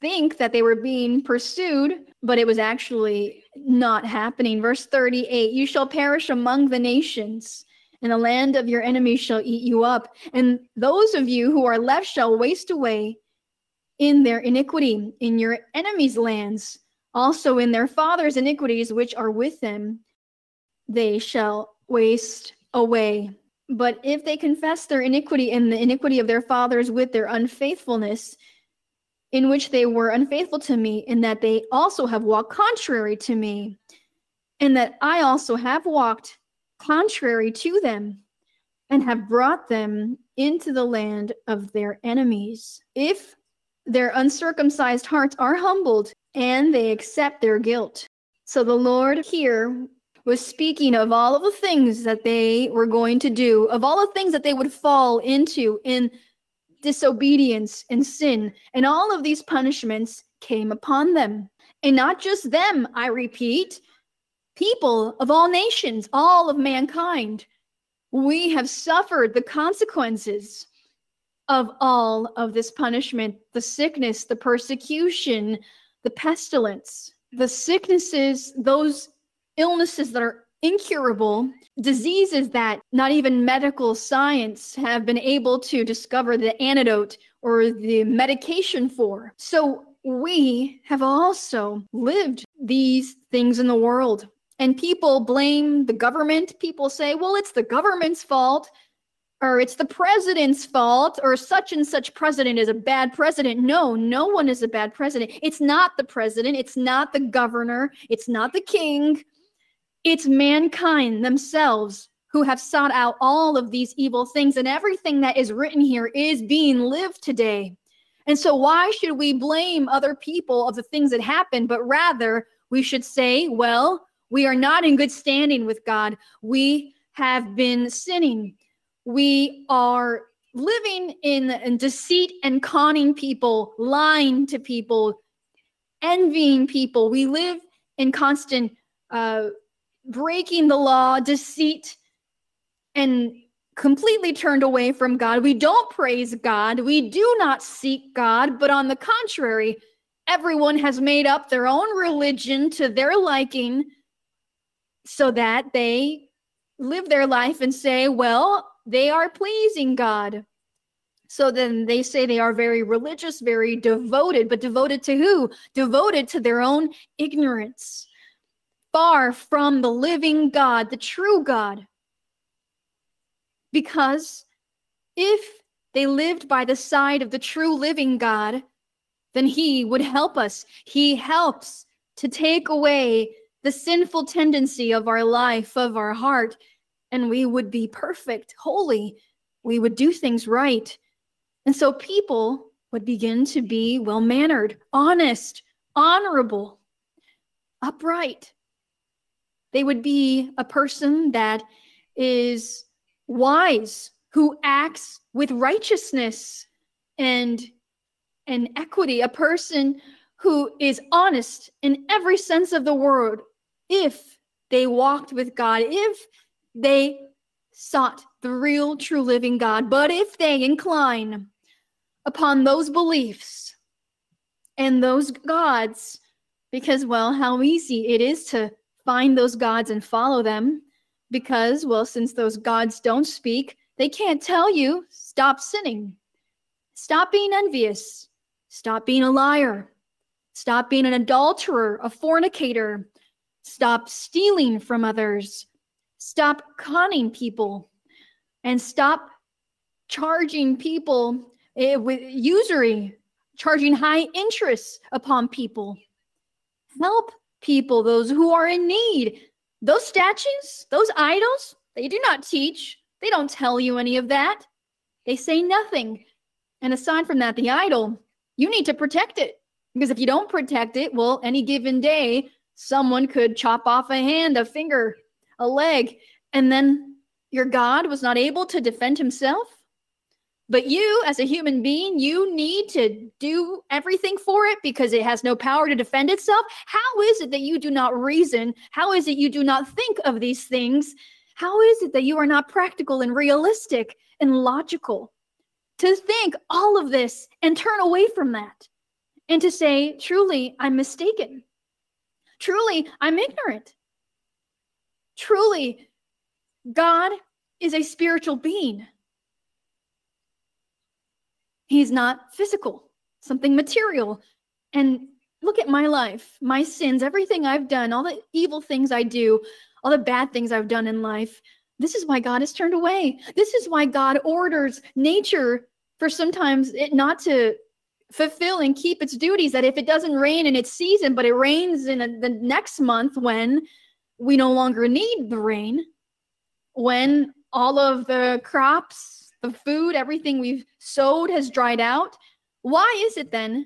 think that they were being pursued but it was actually not happening verse 38 you shall perish among the nations and the land of your enemies shall eat you up and those of you who are left shall waste away in their iniquity in your enemies lands also in their fathers iniquities which are with them they shall waste away. But if they confess their iniquity and the iniquity of their fathers with their unfaithfulness, in which they were unfaithful to me, in that they also have walked contrary to me, and that I also have walked contrary to them, and have brought them into the land of their enemies. If their uncircumcised hearts are humbled and they accept their guilt. So the Lord here was speaking of all of the things that they were going to do, of all the things that they would fall into in disobedience and sin. And all of these punishments came upon them. And not just them, I repeat, people of all nations, all of mankind. We have suffered the consequences of all of this punishment the sickness, the persecution, the pestilence, the sicknesses, those illnesses that are incurable, diseases that not even medical science have been able to discover the antidote or the medication for. So we have also lived these things in the world. And people blame the government. People say, well, it's the government's fault, or it's the president's fault, or such and such president is a bad president. No, no one is a bad president. It's not the president, it's not the governor, it's not the king. It's mankind themselves who have sought out all of these evil things, and everything that is written here is being lived today. And so, why should we blame other people of the things that happen, but rather we should say, well, we are not in good standing with God. We have been sinning. We are living in, in deceit and conning people, lying to people, envying people. We live in constant uh, breaking the law, deceit, and completely turned away from God. We don't praise God. We do not seek God, but on the contrary, everyone has made up their own religion to their liking so that they live their life and say, well, they are pleasing God. So then they say they are very religious, very devoted, but devoted to who? Devoted to their own ignorance, far from the living God, the true God. Because if they lived by the side of the true living God, then He would help us. He helps to take away the sinful tendency of our life, of our heart, and we would be perfect, holy. We would do things right. And so people would begin to be well mannered, honest, honorable, upright. They would be a person that is wise, who acts with righteousness and, and equity, a person who is honest in every sense of the word, if they walked with God, if they sought the real, true, living God, but if they incline upon those beliefs and those gods, because, well, how easy it is to find those gods and follow them, because, well, since those gods don't speak, they can't tell you, stop sinning, stop being envious, stop being a liar, stop being an adulterer, a fornicator, Stop stealing from others. Stop conning people. And stop charging people eh, with usury, charging high interest upon people. Help people, those who are in need. Those statues, those idols, they do not teach. They don't tell you any of that. They say nothing. And aside from that, the idol, you need to protect it. Because if you don't protect it, well, any given day, someone could chop off a hand, a finger, a leg, and then your God was not able to defend himself. But you, as a human being, you need to do everything for it because it has no power to defend itself. How is it that you do not reason? How is it you do not think of these things? How is it that you are not practical and realistic and logical? To think all of this and turn away from that and to say, truly, I'm mistaken. Truly, I'm ignorant. Truly, God is a spiritual being. He's not physical, something material. And look at my life, my sins, everything I've done, all the evil things I do, all the bad things I've done in life. This is why God has turned away. This is why God orders nature for sometimes it not to fulfill and keep its duties that if it doesn't rain in its season but it rains in a, the next month when we no longer need the rain when all of the crops the food everything we've sowed has dried out why is it then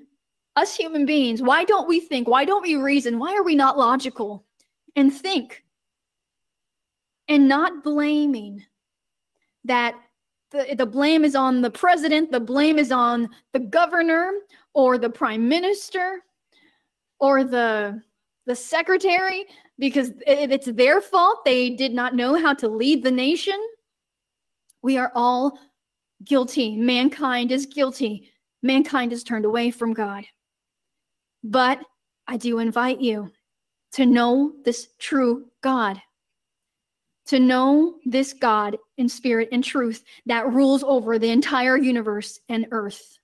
us human beings why don't we think why don't we reason why are we not logical and think and not blaming that the, the blame is on the president, the blame is on the governor or the prime minister or the the secretary because it's their fault they did not know how to lead the nation. We are all guilty. Mankind is guilty. Mankind is turned away from God. But I do invite you to know this true God to know this God in spirit and truth that rules over the entire universe and earth.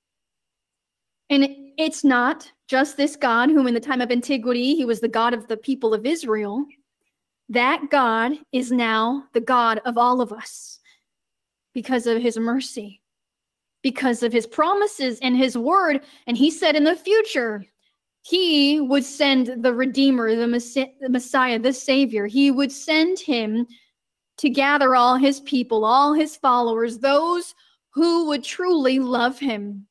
And it's not just this God, whom in the time of antiquity, he was the God of the people of Israel, That God is now the God of all of us because of his mercy, because of his promises and his word. And he said in the future, he would send the Redeemer, the, Messiah, the Savior. He would send him to gather all his people, all his followers, those who would truly love him,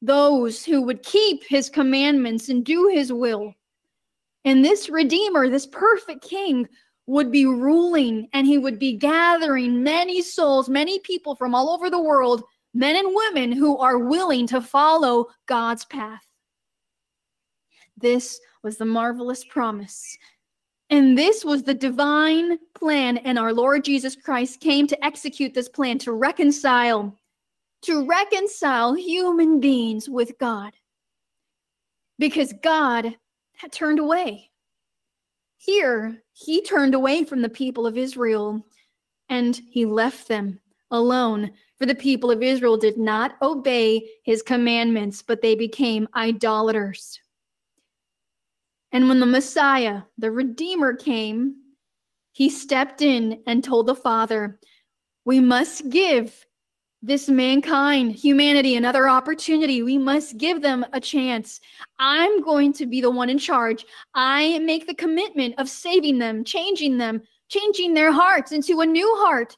those who would keep his commandments and do his will. And this Redeemer, this perfect King, would be ruling and he would be gathering many souls, many people from all over the world, men and women who are willing to follow God's path. This was the marvelous promise. And this was the divine plan, and our Lord Jesus Christ came to execute this plan to reconcile, to reconcile human beings with God. Because God had turned away. Here, he turned away from the people of Israel and he left them alone. For the people of Israel did not obey his commandments, but they became idolaters. And when the Messiah, the Redeemer, came, he stepped in and told the Father, We must give this mankind, humanity, another opportunity. We must give them a chance. I'm going to be the one in charge. I make the commitment of saving them, changing them, changing their hearts into a new heart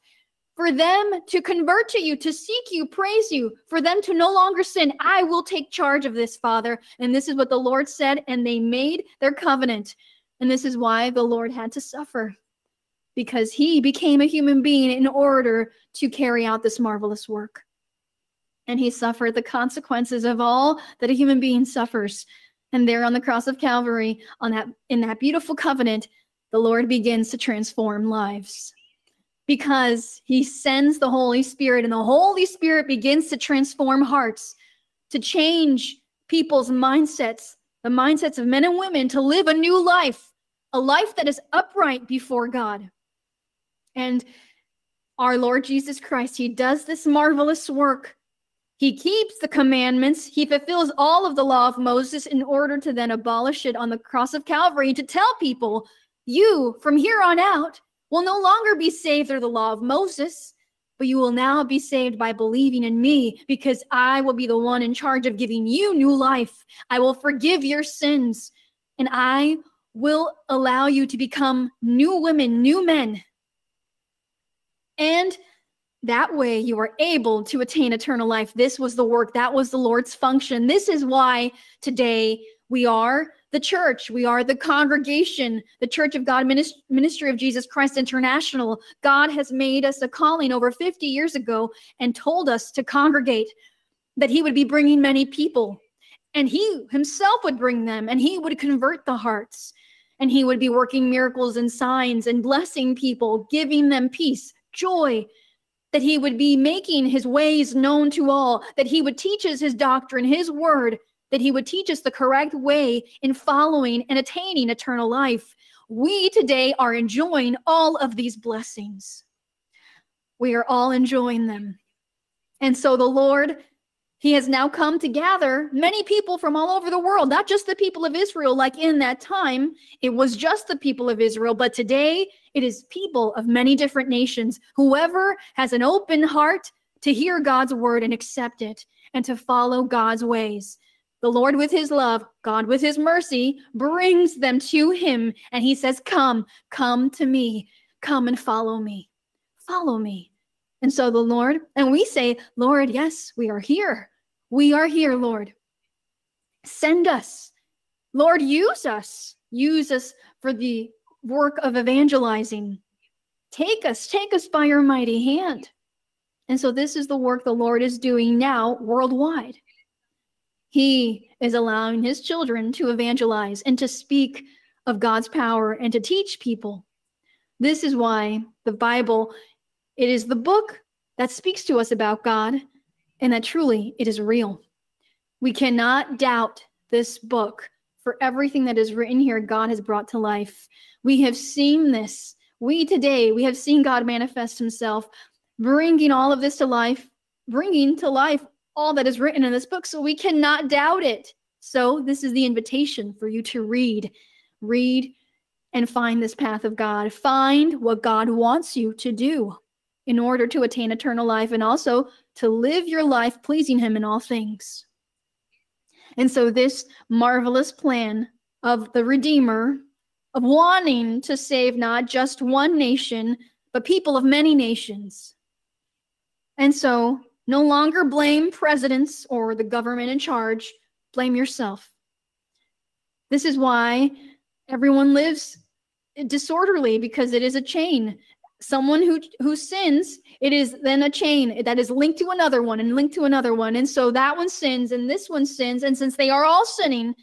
for them to convert to you, to seek you, praise you, for them to no longer sin. I will take charge of this, Father. And this is what the Lord said, and they made their covenant. And this is why the Lord had to suffer, because he became a human being in order to carry out this marvelous work. And he suffered the consequences of all that a human being suffers. And there on the cross of Calvary, on that in that beautiful covenant, the Lord begins to transform lives because he sends the Holy Spirit, and the Holy Spirit begins to transform hearts, to change people's mindsets, the mindsets of men and women to live a new life, a life that is upright before God. And our Lord Jesus Christ, he does this marvelous work. He keeps the commandments. He fulfills all of the law of Moses in order to then abolish it on the cross of Calvary to tell people, you from here on out will no longer be saved through the law of Moses, but you will now be saved by believing in me because I will be the one in charge of giving you new life. I will forgive your sins and I will allow you to become new women, new men. And that way you are able to attain eternal life. This was the work, that was the Lord's function. This is why today we are the church. We are the congregation, the Church of God Ministry of Jesus Christ International. God has made us a calling over 50 years ago and told us to congregate, that He would be bringing many people. And He Himself would bring them, and He would convert the hearts. And He would be working miracles and signs and blessing people, giving them peace, joy, that he would be making his ways known to all, that he would teach us his doctrine, his word, that he would teach us the correct way in following and attaining eternal life. We today are enjoying all of these blessings. We are all enjoying them. And so the Lord, He has now come to gather many people from all over the world, not just the people of Israel, like in that time, it was just the people of Israel, but today it is people of many different nations. Whoever has an open heart to hear God's word and accept it and to follow God's ways. The Lord, with his love, God, with his mercy, brings them to him. And he says, Come, come to me. Come and follow me. Follow me. And so the Lord, and we say, Lord, yes, we are here. We are here, Lord. Send us. Lord, use us. Use us for the work of evangelizing. Take us, take us by your mighty hand. And so this is the work the Lord is doing now worldwide. He is allowing his children to evangelize and to speak of God's power and to teach people. This is why the Bible it is the book that speaks to us about God and that truly it is real. We cannot doubt this book for everything that is written here God has brought to life. We have seen this. We today we have seen God manifest himself bringing all of this to life, bringing to life all that is written in this book, so we cannot doubt it. So, this is the invitation for you to read, read, and find this path of God. Find what God wants you to do in order to attain eternal life and also to live your life pleasing Him in all things. And so, this marvelous plan of the Redeemer, of wanting to save not just one nation, but people of many nations. And so, no longer blame presidents or the government in charge, blame yourself. This is why everyone lives disorderly because it is a chain. Someone who who sins it is then a chain that is linked to another one and linked to another one. And so that one sins and this one sins. And since they are all sinning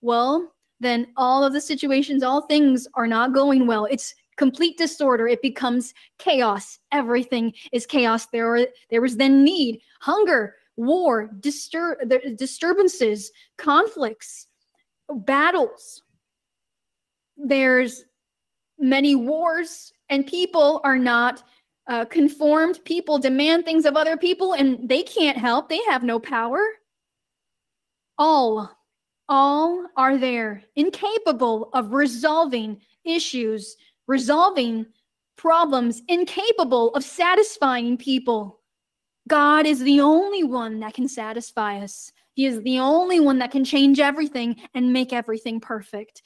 well then all of the situations all things are not going well. It's complete disorder it becomes chaos everything is chaos there are there is then need hunger war disturb disturbances conflicts battles there's many wars and people are not uh, conformed. People demand things of other people and they can't help, they have no power. All, all are there, incapable of resolving issues, resolving problems, incapable of satisfying people. God is the only one that can satisfy us. He is the only one that can change everything and make everything perfect.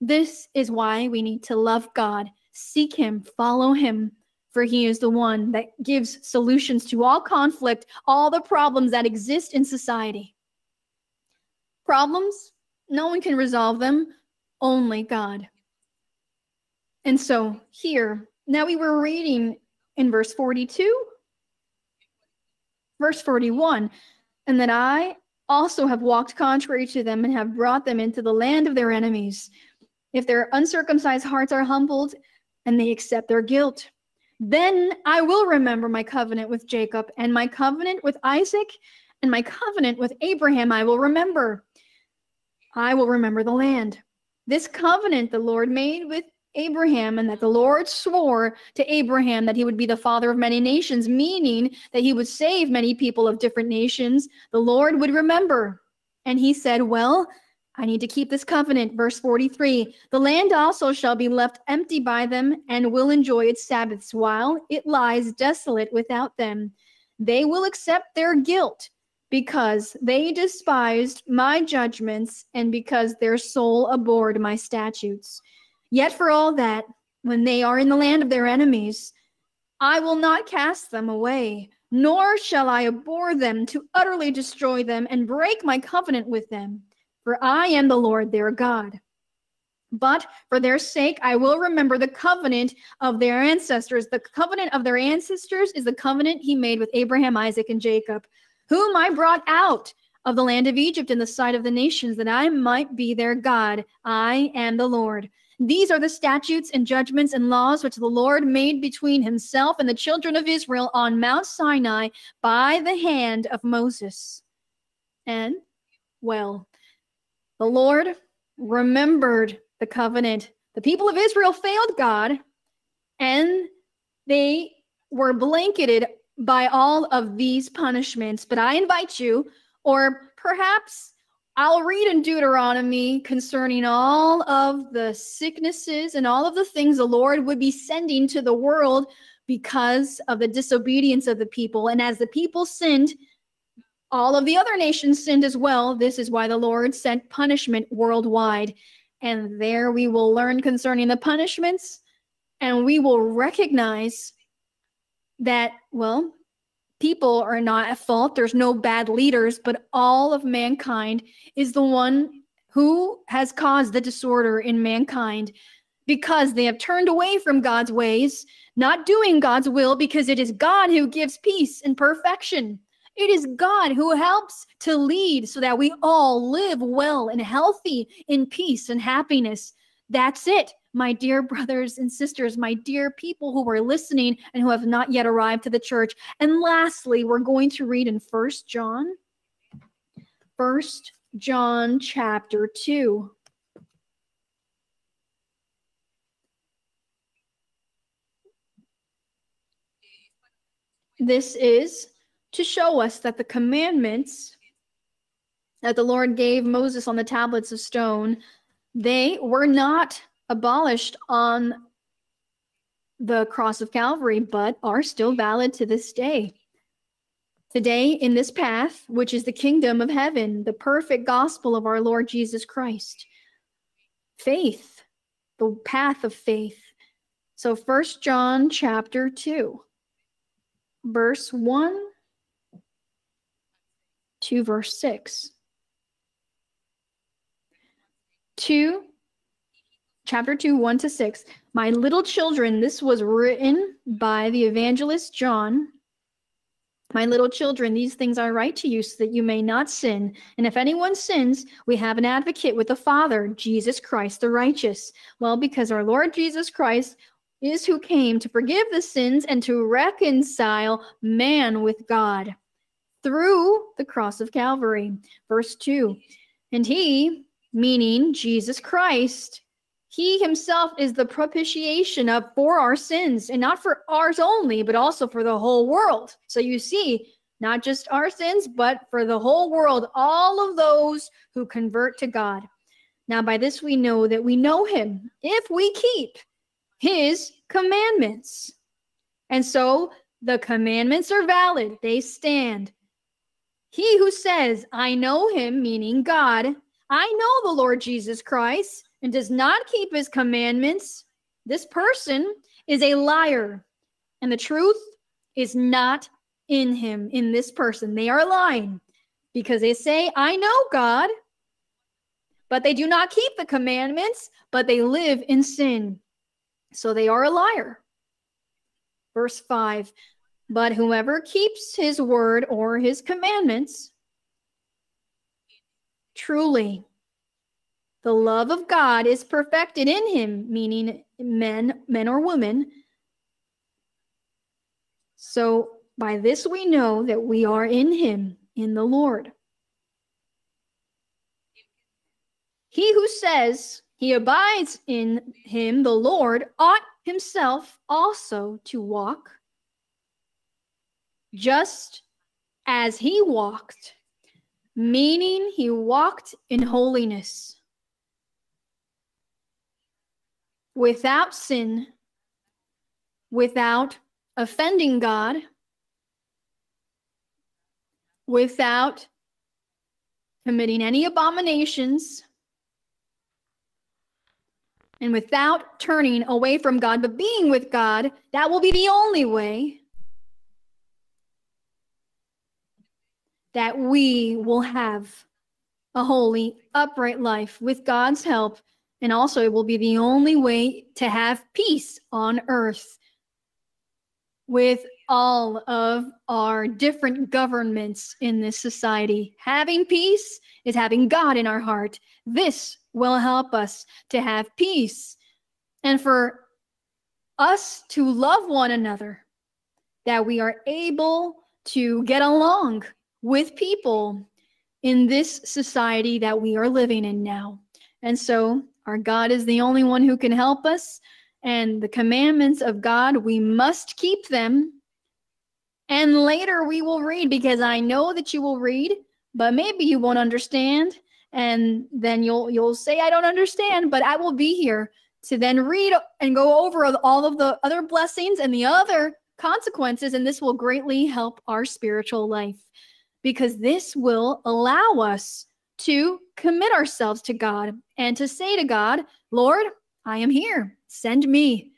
This is why we need to love God Seek him, follow him, for he is the one that gives solutions to all conflict, all the problems that exist in society. Problems, no one can resolve them, only God. And so here, now we were reading in verse 42, verse 41, and that I also have walked contrary to them and have brought them into the land of their enemies. If their uncircumcised hearts are humbled and they accept their guilt. Then I will remember my covenant with Jacob and my covenant with Isaac and my covenant with Abraham I will remember. I will remember the land. This covenant the Lord made with Abraham and that the Lord swore to Abraham that he would be the father of many nations, meaning that he would save many people of different nations, the Lord would remember. And he said, Well, I need to keep this covenant. Verse 43 The land also shall be left empty by them and will enjoy its Sabbaths while it lies desolate without them. They will accept their guilt because they despised my judgments and because their soul abhorred my statutes. Yet for all that, when they are in the land of their enemies, I will not cast them away, nor shall I abhor them to utterly destroy them and break my covenant with them for I am the Lord their God. But for their sake, I will remember the covenant of their ancestors. The covenant of their ancestors is the covenant he made with Abraham, Isaac, and Jacob, whom I brought out of the land of Egypt in the sight of the nations, that I might be their God. I am the Lord. These are the statutes and judgments and laws which the Lord made between himself and the children of Israel on Mount Sinai by the hand of Moses. And, well, the Lord remembered the covenant. The people of Israel failed God and they were blanketed by all of these punishments. But I invite you, or perhaps I'll read in Deuteronomy concerning all of the sicknesses and all of the things the Lord would be sending to the world because of the disobedience of the people. And as the people sinned, all of the other nations sinned as well. This is why the Lord sent punishment worldwide. And there we will learn concerning the punishments, and we will recognize that, well, people are not at fault. There's no bad leaders, but all of mankind is the one who has caused the disorder in mankind because they have turned away from God's ways, not doing God's will, because it is God who gives peace and perfection. It is God who helps to lead so that we all live well and healthy in peace and happiness. That's it, my dear brothers and sisters, my dear people who are listening and who have not yet arrived to the church. And lastly, we're going to read in First John. First John chapter 2. This is to show us that the commandments that the Lord gave Moses on the tablets of stone, they were not abolished on the cross of Calvary, but are still valid to this day. Today, in this path, which is the kingdom of heaven, the perfect gospel of our Lord Jesus Christ, faith, the path of faith. So, First John chapter 2, verse 1 to verse 6. 2 chapter 2 1 to 6 my little children this was written by the evangelist john. My little children these things i write to you so that you may not sin. And if anyone sins we have an advocate with the father jesus christ the righteous. Well because our lord jesus christ is who came to forgive the sins and to reconcile man with god through the cross of calvary. Verse 2 and he meaning Jesus Christ. He himself is the propitiation of for our sins, and not for ours only, but also for the whole world. So you see, not just our sins, but for the whole world, all of those who convert to God. Now, by this we know that we know him if we keep his commandments. And so the commandments are valid, they stand. He who says, I know him, meaning God, I know the Lord Jesus Christ and does not keep his commandments, this person is a liar, and the truth is not in him, in this person. They are lying because they say, I know God, but they do not keep the commandments, but they live in sin. So they are a liar. Verse 5 But whoever keeps his word or his commandments, Truly, the love of God is perfected in him, meaning men, men or women. So by this we know that we are in him, in the Lord. He who says he abides in him, the Lord, ought himself also to walk just as he walked meaning he walked in holiness without sin, without offending God, without committing any abominations, and without turning away from God, but being with God, that will be the only way that we will have a holy, upright life with God's help. And also, it will be the only way to have peace on earth with all of our different governments in this society. Having peace is having God in our heart. This will help us to have peace and for us to love one another, that we are able to get along with people in this society that we are living in now. And so our God is the only one who can help us. And the commandments of God, we must keep them. And later we will read because I know that you will read, but maybe you won't understand. And then you'll you'll say, I don't understand, but I will be here to then read and go over all of the other blessings and the other consequences, and this will greatly help our spiritual life because this will allow us to commit ourselves to God and to say to God, Lord, I am here. Send me.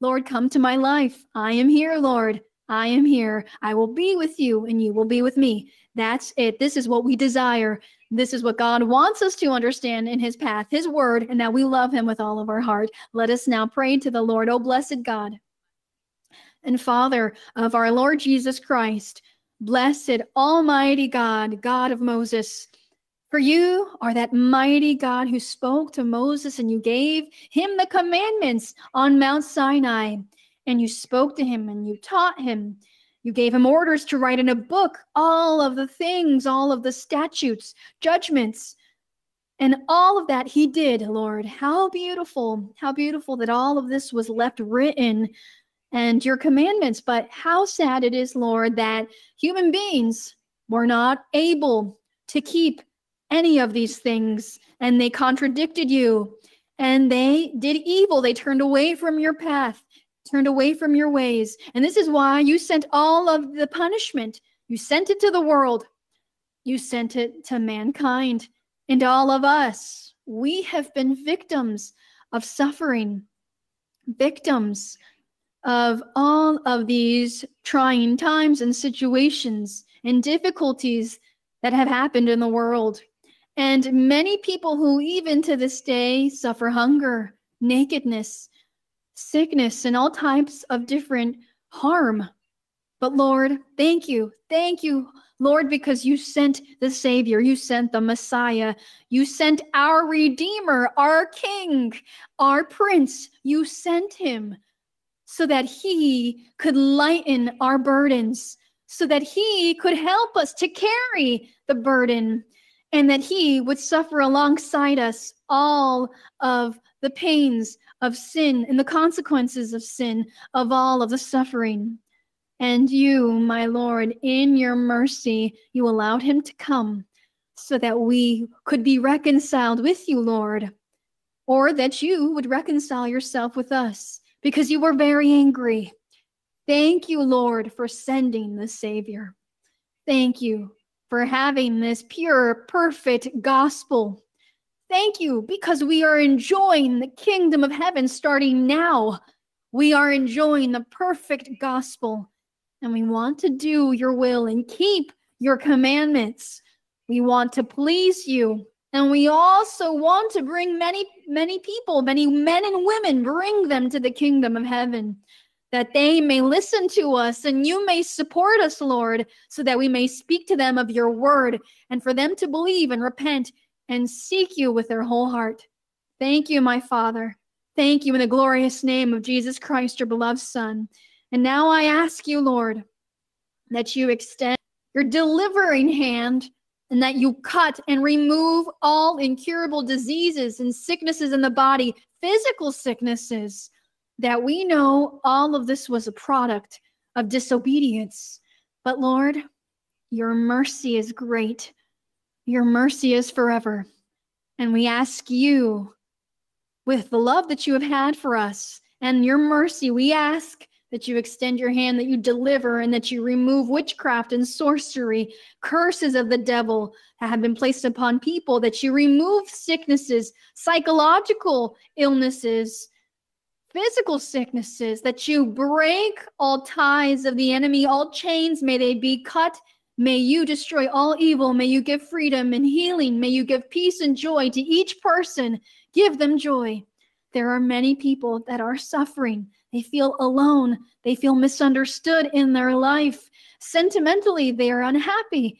Lord, come to my life. I am here, Lord. I am here. I will be with you and you will be with me. That's it. This is what we desire. This is what God wants us to understand in his path, his word, and that we love him with all of our heart. Let us now pray to the Lord, O blessed God and Father of our Lord Jesus Christ. Blessed Almighty God, God of Moses, for you are that mighty God who spoke to Moses and you gave him the commandments on Mount Sinai. And you spoke to him and you taught him. You gave him orders to write in a book all of the things, all of the statutes, judgments, and all of that he did, Lord. How beautiful, how beautiful that all of this was left written and your commandments. But how sad it is, Lord, that human beings were not able to keep any of these things and they contradicted you and they did evil. They turned away from your path, turned away from your ways. And this is why you sent all of the punishment. You sent it to the world, you sent it to mankind and all of us. We have been victims of suffering, victims of all of these trying times and situations and difficulties that have happened in the world. And many people who, even to this day, suffer hunger, nakedness, sickness, and all types of different harm. But Lord, thank you. Thank you, Lord, because you sent the Savior, you sent the Messiah, you sent our Redeemer, our King, our Prince. You sent him so that he could lighten our burdens, so that he could help us to carry the burden, and that he would suffer alongside us all of the pains of sin and the consequences of sin, of all of the suffering. And you, my Lord, in your mercy, you allowed him to come so that we could be reconciled with you, Lord, or that you would reconcile yourself with us because you were very angry. Thank you, Lord, for sending the Savior. Thank you for having this pure, perfect gospel. Thank you because we are enjoying the kingdom of heaven starting now. We are enjoying the perfect gospel and we want to do your will and keep your commandments. We want to please you and we also want to bring many, many people, many men and women, bring them to the kingdom of heaven, that they may listen to us and you may support us, Lord, so that we may speak to them of your word and for them to believe and repent and seek you with their whole heart. Thank you, my Father. Thank you in the glorious name of Jesus Christ, your beloved Son. And now I ask you, Lord, that you extend your delivering hand and that you cut and remove all incurable diseases and sicknesses in the body, physical sicknesses, that we know all of this was a product of disobedience. But Lord, your mercy is great. Your mercy is forever. And we ask you, with the love that you have had for us and your mercy, we ask that you extend your hand, that you deliver, and that you remove witchcraft and sorcery, curses of the devil that have been placed upon people, that you remove sicknesses, psychological illnesses, physical sicknesses, that you break all ties of the enemy, all chains, may they be cut. May you destroy all evil. May you give freedom and healing. May you give peace and joy to each person. Give them joy. There are many people that are suffering they feel alone. They feel misunderstood in their life. Sentimentally, they are unhappy.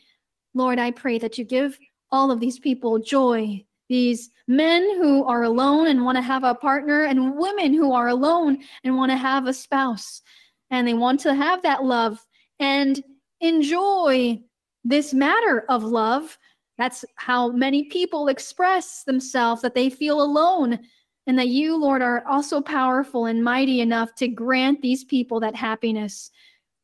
Lord, I pray that you give all of these people joy. These men who are alone and want to have a partner, and women who are alone and want to have a spouse. And they want to have that love and enjoy this matter of love. That's how many people express themselves that they feel alone and that you, Lord, are also powerful and mighty enough to grant these people that happiness.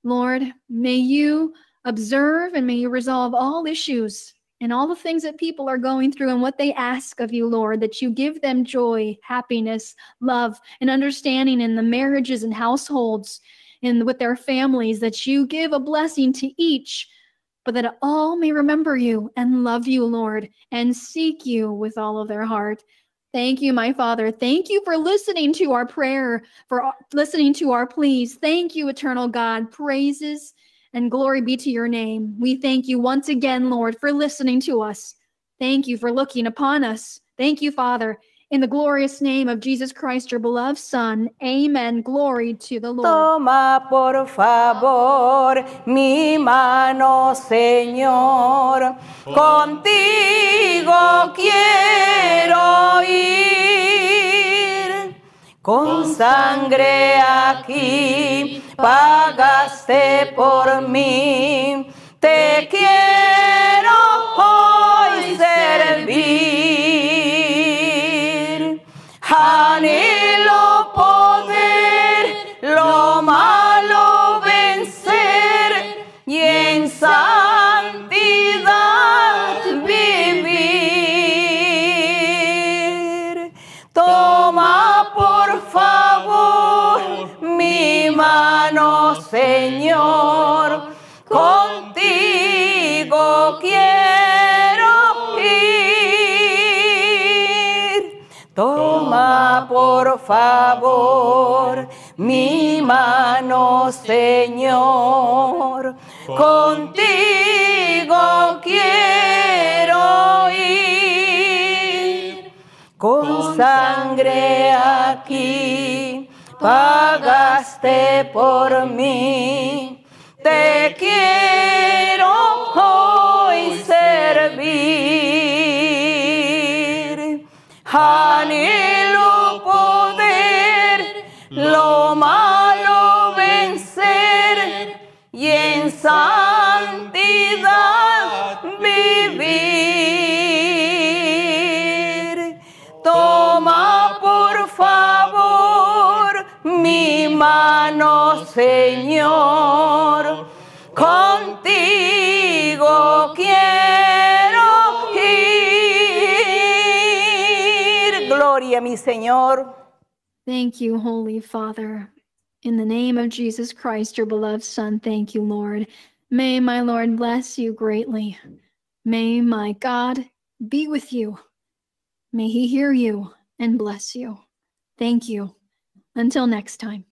Lord, may you observe and may you resolve all issues and all the things that people are going through and what they ask of you, Lord, that you give them joy, happiness, love, and understanding in the marriages and households and with their families, that you give a blessing to each, but that all may remember you and love you, Lord, and seek you with all of their heart. Thank you, my Father. Thank you for listening to our prayer, for listening to our pleas. Thank you, eternal God. Praises and glory be to your name. We thank you once again, Lord, for listening to us. Thank you for looking upon us. Thank you, Father. In the glorious name of Jesus Christ, your beloved Son. Amen. Glory to the Lord. Toma por favor mi mano, Señor. Contigo quiero ir. Con sangre aquí pagaste por mí. Te quiero Señor, contigo quiero ir. Toma por favor mi mano, Señor, contigo quiero ir. Con sangre aquí pagaste por mí. Te quiero hoy servir. Señor. Contigo quiero ir. Gloria, mi Señor. Thank you, Holy Father. In the name of Jesus Christ, your beloved Son, thank you, Lord. May my Lord bless you greatly. May my God be with you. May he hear you and bless you. Thank you. Until next time.